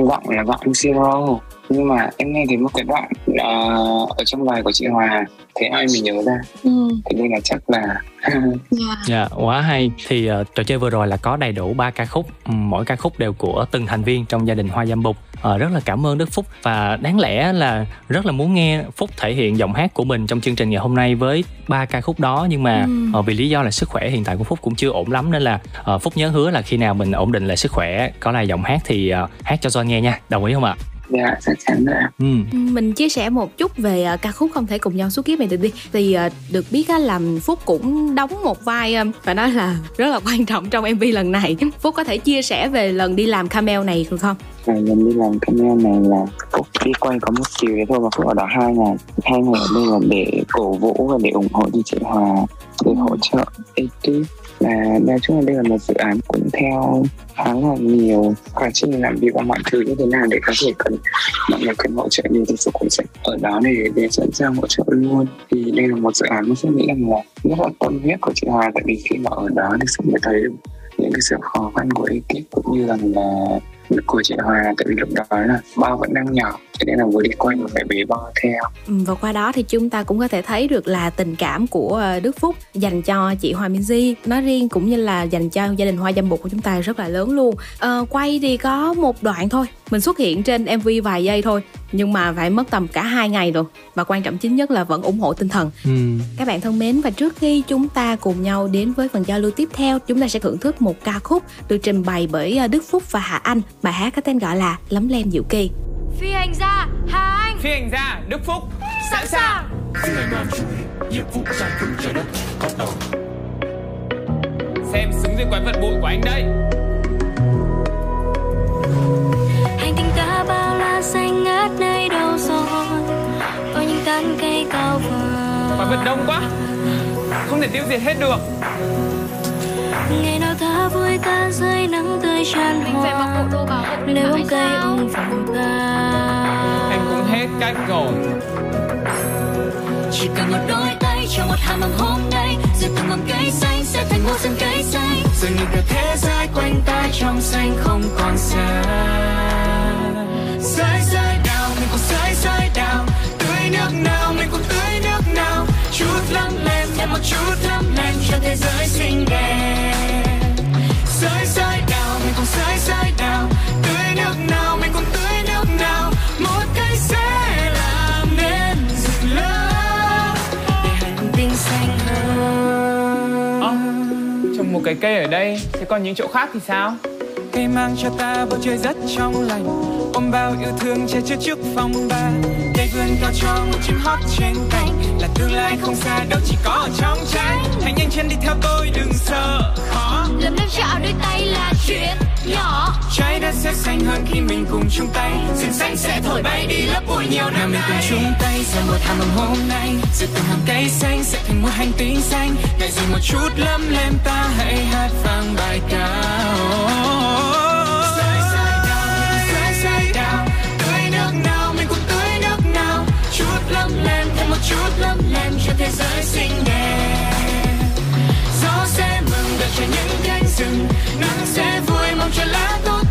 Giọng là giọng anh Siro. Nhưng mà em nghe thấy một cái đoạn uh, ở trong bài của chị Hòa thế ai mình nhớ ra? Ừ. thế nên là chắc là dạ. Yeah, quá hay. Thì uh, trò chơi vừa rồi là có đầy đủ ba ca khúc. Mỗi ca khúc đều của từng thành viên trong gia đình hoa dâm bục. Uh, rất là cảm ơn đức phúc và đáng lẽ là rất là muốn nghe phúc thể hiện giọng hát của mình trong chương trình ngày hôm nay với ba ca khúc đó. Nhưng mà ừ. uh, vì lý do là sức khỏe hiện tại của phúc cũng chưa ổn lắm nên là uh, phúc nhớ hứa là khi nào mình ổn định lại sức khỏe có lại giọng hát thì uh, hát cho John nghe nha. Đồng ý không ạ dạ chắc chắn rồi ừ. mình chia sẻ một chút về uh, ca khúc không thể cùng nhau suốt kiếp này đi. Thì uh, được biết uh, là phúc cũng đóng một vai uh, phải nói là rất là quan trọng trong mv lần này. Phúc có thể chia sẻ về lần đi làm cameo này được không? À, lần đi làm cameo này là phúc đi quay có một chiều đấy thôi mà phúc ở đó hai ngày. Hai ngày đây là để cổ vũ và để ủng hộ cho chị hòa để hỗ trợ ekip và nói chung là đây là một dự án cũng theo khá là nhiều quá trình làm việc và mọi thứ như thế nào để có thể cần mọi người cần hỗ trợ nhiều thì sự cũng sẽ ở đó để để sẵn sàng hỗ trợ luôn. Thì đây là một dự án mà sẽ nghĩ rằng là rất là tâm huyết của chị Hòa tại vì khi mà ở đó thì sẽ thấy những cái sự khó khăn của ekip cũng như rằng là của chị Hòa tại vì lúc đó là bao vẫn đang nhỏ cho nên là vừa đi quay vừa phải bế bo theo Ừ, và qua đó thì chúng ta cũng có thể thấy được là tình cảm của ờ, Đức Phúc dành cho chị Hoa Minh Di nói riêng cũng như là dành cho gia đình Hoa Dâm Bụt của chúng ta rất là lớn luôn. Ờ, quay thì có một đoạn thôi, mình xuất hiện trên MV vài giây thôi, nhưng mà phải mất tầm cả hai ngày rồi. Và quan trọng chính nhất là vẫn ủng hộ tinh thần. Ừ. Các bạn thân mến và trước khi chúng ta cùng nhau đến với phần giao lưu tiếp theo, chúng ta sẽ thưởng thức một ca khúc được trình bày bởi ờ, Đức Phúc và Hà Anh. Bài hát có tên gọi là Lấm lem diệu kỳ. Phi hành gia Hà Anh. Phi hành gia Đức Phúc. Sẵn sàng. Phi hành đoàn chú ý Nhiệm vụ giải cứu trái đất Bắt đầu. Xem xứng với quái vật bụi của anh đây. Hành tinh cả bao la xanh ngát nơi đâu rồi? Có những tán cây cao vời. Quái vật đông quá. Không thể tiêu diệt hết được ngày nào ta vui ta dưới nắng tươi tràn hoa nơi bóng cây ung vòng ca Anh cũng hết cách rồi. Chỉ cần một đôi tay cho một hạt mầm hôm nay rồi từng mầm cây xanh sẽ thành một rừng cây xanh. Dường như cả thế giới quanh ta trong xanh không còn xa. Rơi rơi đào mình cùng rơi rơi đào tưới nước nào mình cùng tưới nước nào. Chút lắm lên thêm một chút lắm lên cho thế giới xinh đẹp rơi rơi đào mình cùng rơi rơi đào tưới nước nào mình cùng tưới nước nào. Một cây sẽ làm nên rừng lớn để hành tinh xanh hơn. Ơ, trồng một cái cây ở đây Thế còn những chỗ khác thì sao? Cây mang cho ta bầu trời rất trong lành. Ôm bao yêu thương che chở trước phong ba vươn cao cho một chim hót trên cành. Là tương lai không xa đâu chỉ có ở trong trái hãy nhanh chân đi theo tôi đừng sợ khó. Lấm lem chạm đôi tay là chuyện nhỏ. Trái đất sẽ xanh hơn khi mình cùng chung tay. Rừng xanh sẽ thổi bay đi lớp bụi nhiều năm mình cùng chung tay ra một hàm mầm hôm nay. Rồi từng hàng cây xanh sẽ thành một hành tinh xanh. Ngày gì một chút lấm lem ta hãy hát vang bài ca. Rơi, chút lấp lem cho thế giới xinh đẹp. Gió sẽ mừng đợi cho những cánh rừng, nắng sẽ vui mong cho lá tốt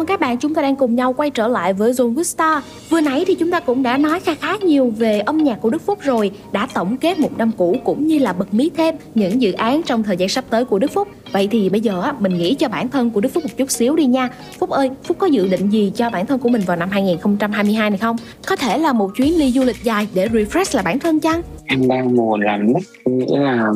Cảm ơn các bạn, chúng ta đang cùng nhau quay trở lại với Zone Vista. Vừa nãy thì chúng ta cũng đã nói khá khá nhiều về âm nhạc của Đức Phúc rồi, đã tổng kết một năm cũ cũng như là bật mí thêm những dự án trong thời gian sắp tới của Đức Phúc. Vậy thì bây giờ mình nghĩ cho bản thân của Đức Phúc một chút xíu đi nha. Phúc ơi, Phúc có dự định gì cho bản thân của mình vào năm 2022 này không? Có thể là một chuyến đi du lịch dài để refresh lại bản thân chăng? em đang mùa làm nhất nghĩa là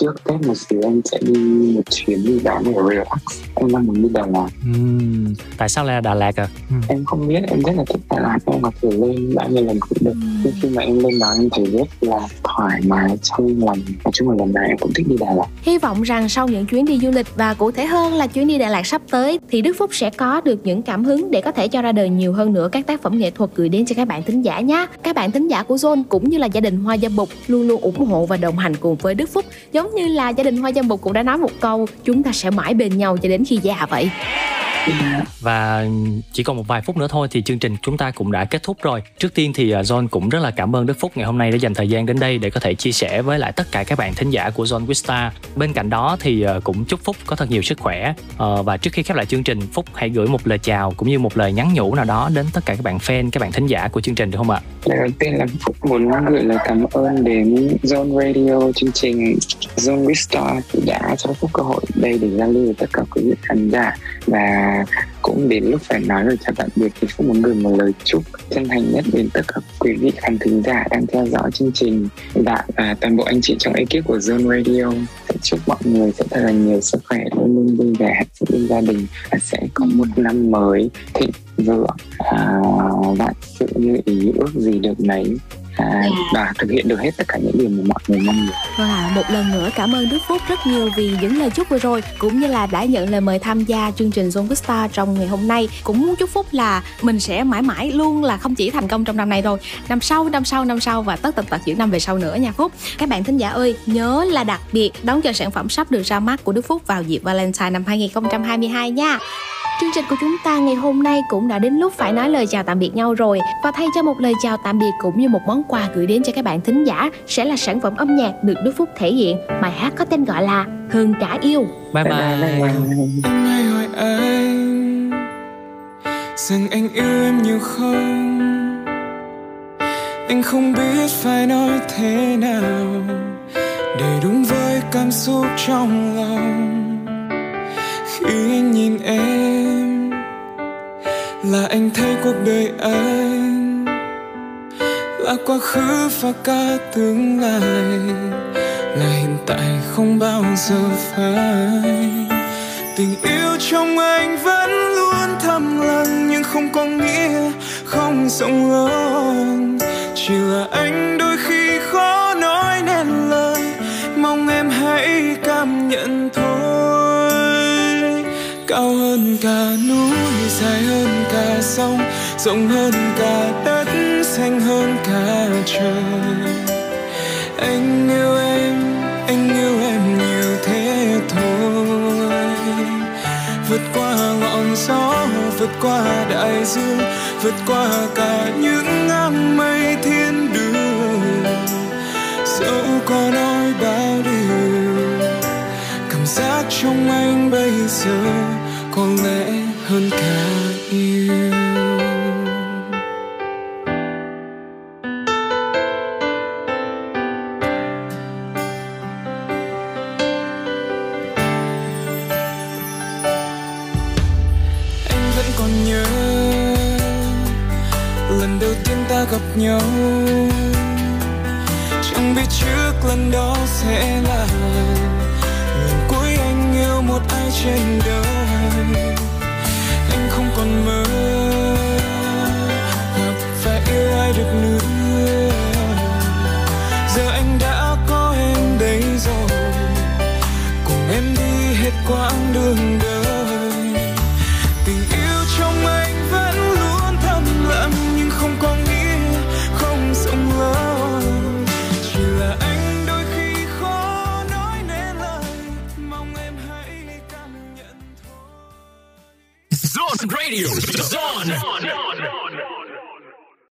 trước Tết một xíu em sẽ đi một chuyến đi dạo để relax em đang muốn đi Đà Lạt. Ừm, tại sao lại là Đà Lạt à? em không biết em rất là thích Đà Lạt. Em có thể lên bao nhiêu lần cũng được. Nhưng khi mà em lên đó em thấy rất là thoải mái trong lòng. Nói chung là lần này em cũng thích đi Đà Lạt. Hy vọng rằng sau những chuyến đi du lịch và cụ thể hơn là chuyến đi Đà Lạt sắp tới thì Đức Phúc sẽ có được những cảm hứng để có thể cho ra đời nhiều hơn nữa các tác phẩm nghệ thuật gửi đến cho các bạn thính giả nhé. Các bạn thính giả của Zone cũng như là gia đình Hoa Dâm Bục luôn luôn ủng hộ và đồng hành cùng với Đức Phúc. Giống như là gia đình Hoa Dâm Bục cũng đã nói một câu chúng ta sẽ mãi bên nhau cho đến khi già vậy. Và chỉ còn một vài phút nữa thôi thì chương trình chúng ta cũng đã kết thúc rồi. Trước tiên thì à, John cũng rất là cảm ơn Đức Phúc ngày hôm nay đã dành thời gian đến đây để có thể chia sẻ với lại tất cả các bạn thính giả của John Wista. Bên cạnh đó thì à, cũng chúc Phúc có thật nhiều sức khỏe. Ờ, và trước khi khép lại chương trình, Phúc hãy gửi một lời chào cũng như một lời nhắn nhủ nào đó đến tất cả các bạn fan, các bạn thính giả của chương trình được không ạ? Lời đầu tiên là Phúc muốn gửi lời cảm ơn đến Zone Radio chương trình Zone Restore thì đã cho phút cơ hội đây để giao lưu với tất cả quý vị khán giả. Và cũng đến lúc phải nói lời chào tạm biệt thì Phúc muốn gửi một lời chúc chân thành nhất đến tất cả quý vị khán thính giả đang theo dõi chương trình. Và à, toàn bộ anh chị trong ekip của Zone Radio sẽ chúc mọi người sẽ thật là nhiều sức khỏe luôn luôn vui vẻ hạnh phúc bên gia đình và sẽ có một năm mới thịnh vượng. À, vạn sự như ý ước gì được nấy à, và thực hiện được hết tất cả những điều mà mọi người mong muốn Wow, một lần nữa cảm ơn Đức Phúc rất nhiều vì những lời chúc vừa rồi cũng như là đã nhận lời mời tham gia chương trình Zone Star trong ngày hôm nay. Cũng muốn chúc Phúc là mình sẽ mãi mãi luôn là không chỉ thành công trong năm nay thôi, năm sau, năm sau, năm sau và tất tật tật những năm về sau nữa nha Phúc. Các bạn thính giả ơi, nhớ là đặc biệt đón chờ sản phẩm sắp được ra mắt của Đức Phúc vào dịp Valentine năm 2022 nha. Chương trình của chúng ta ngày hôm nay cũng đã đến lúc phải nói lời chào tạm biệt nhau rồi. Và thay cho một lời chào tạm biệt cũng như một món quà gửi đến cho các bạn thính giả Sẽ là sản phẩm âm nhạc được Đức Phúc thể hiện. Bài hát có tên gọi là Hơn cả yêu. Bye bye, Anh hay hỏi anh Rằng anh yêu em nhiều không? Anh không biết phải nói thế nào Để đúng với cảm xúc trong lòng. Khi anh nhìn em là anh thấy cuộc đời anh Là quá khứ và cả tương lai, Là hiện tại không bao giờ phai. Tình yêu trong anh vẫn luôn thầm lặng nhưng không có nghĩa, không rộng lớn. Chỉ là anh đôi khi khó nói nên lời, mong em hãy cảm nhận thôi hơn cả núi, dài hơn cả sông, rộng hơn cả đất, xanh hơn cả trời. Anh yêu em, anh yêu em nhiều thế thôi. Vượt qua ngọn gió, vượt qua đại dương, vượt qua cả những áng mây thiên đường. Dẫu có nói bao điều, cảm giác trong anh bây giờ có lẽ hơn cả yêu. Anh vẫn còn nhớ lần đầu tiên ta gặp nhau. Chẳng biết trước lần đó sẽ là lần cuối anh yêu một ai trên đời còn mơ. Gặp và yêu ai được nữa. radio on.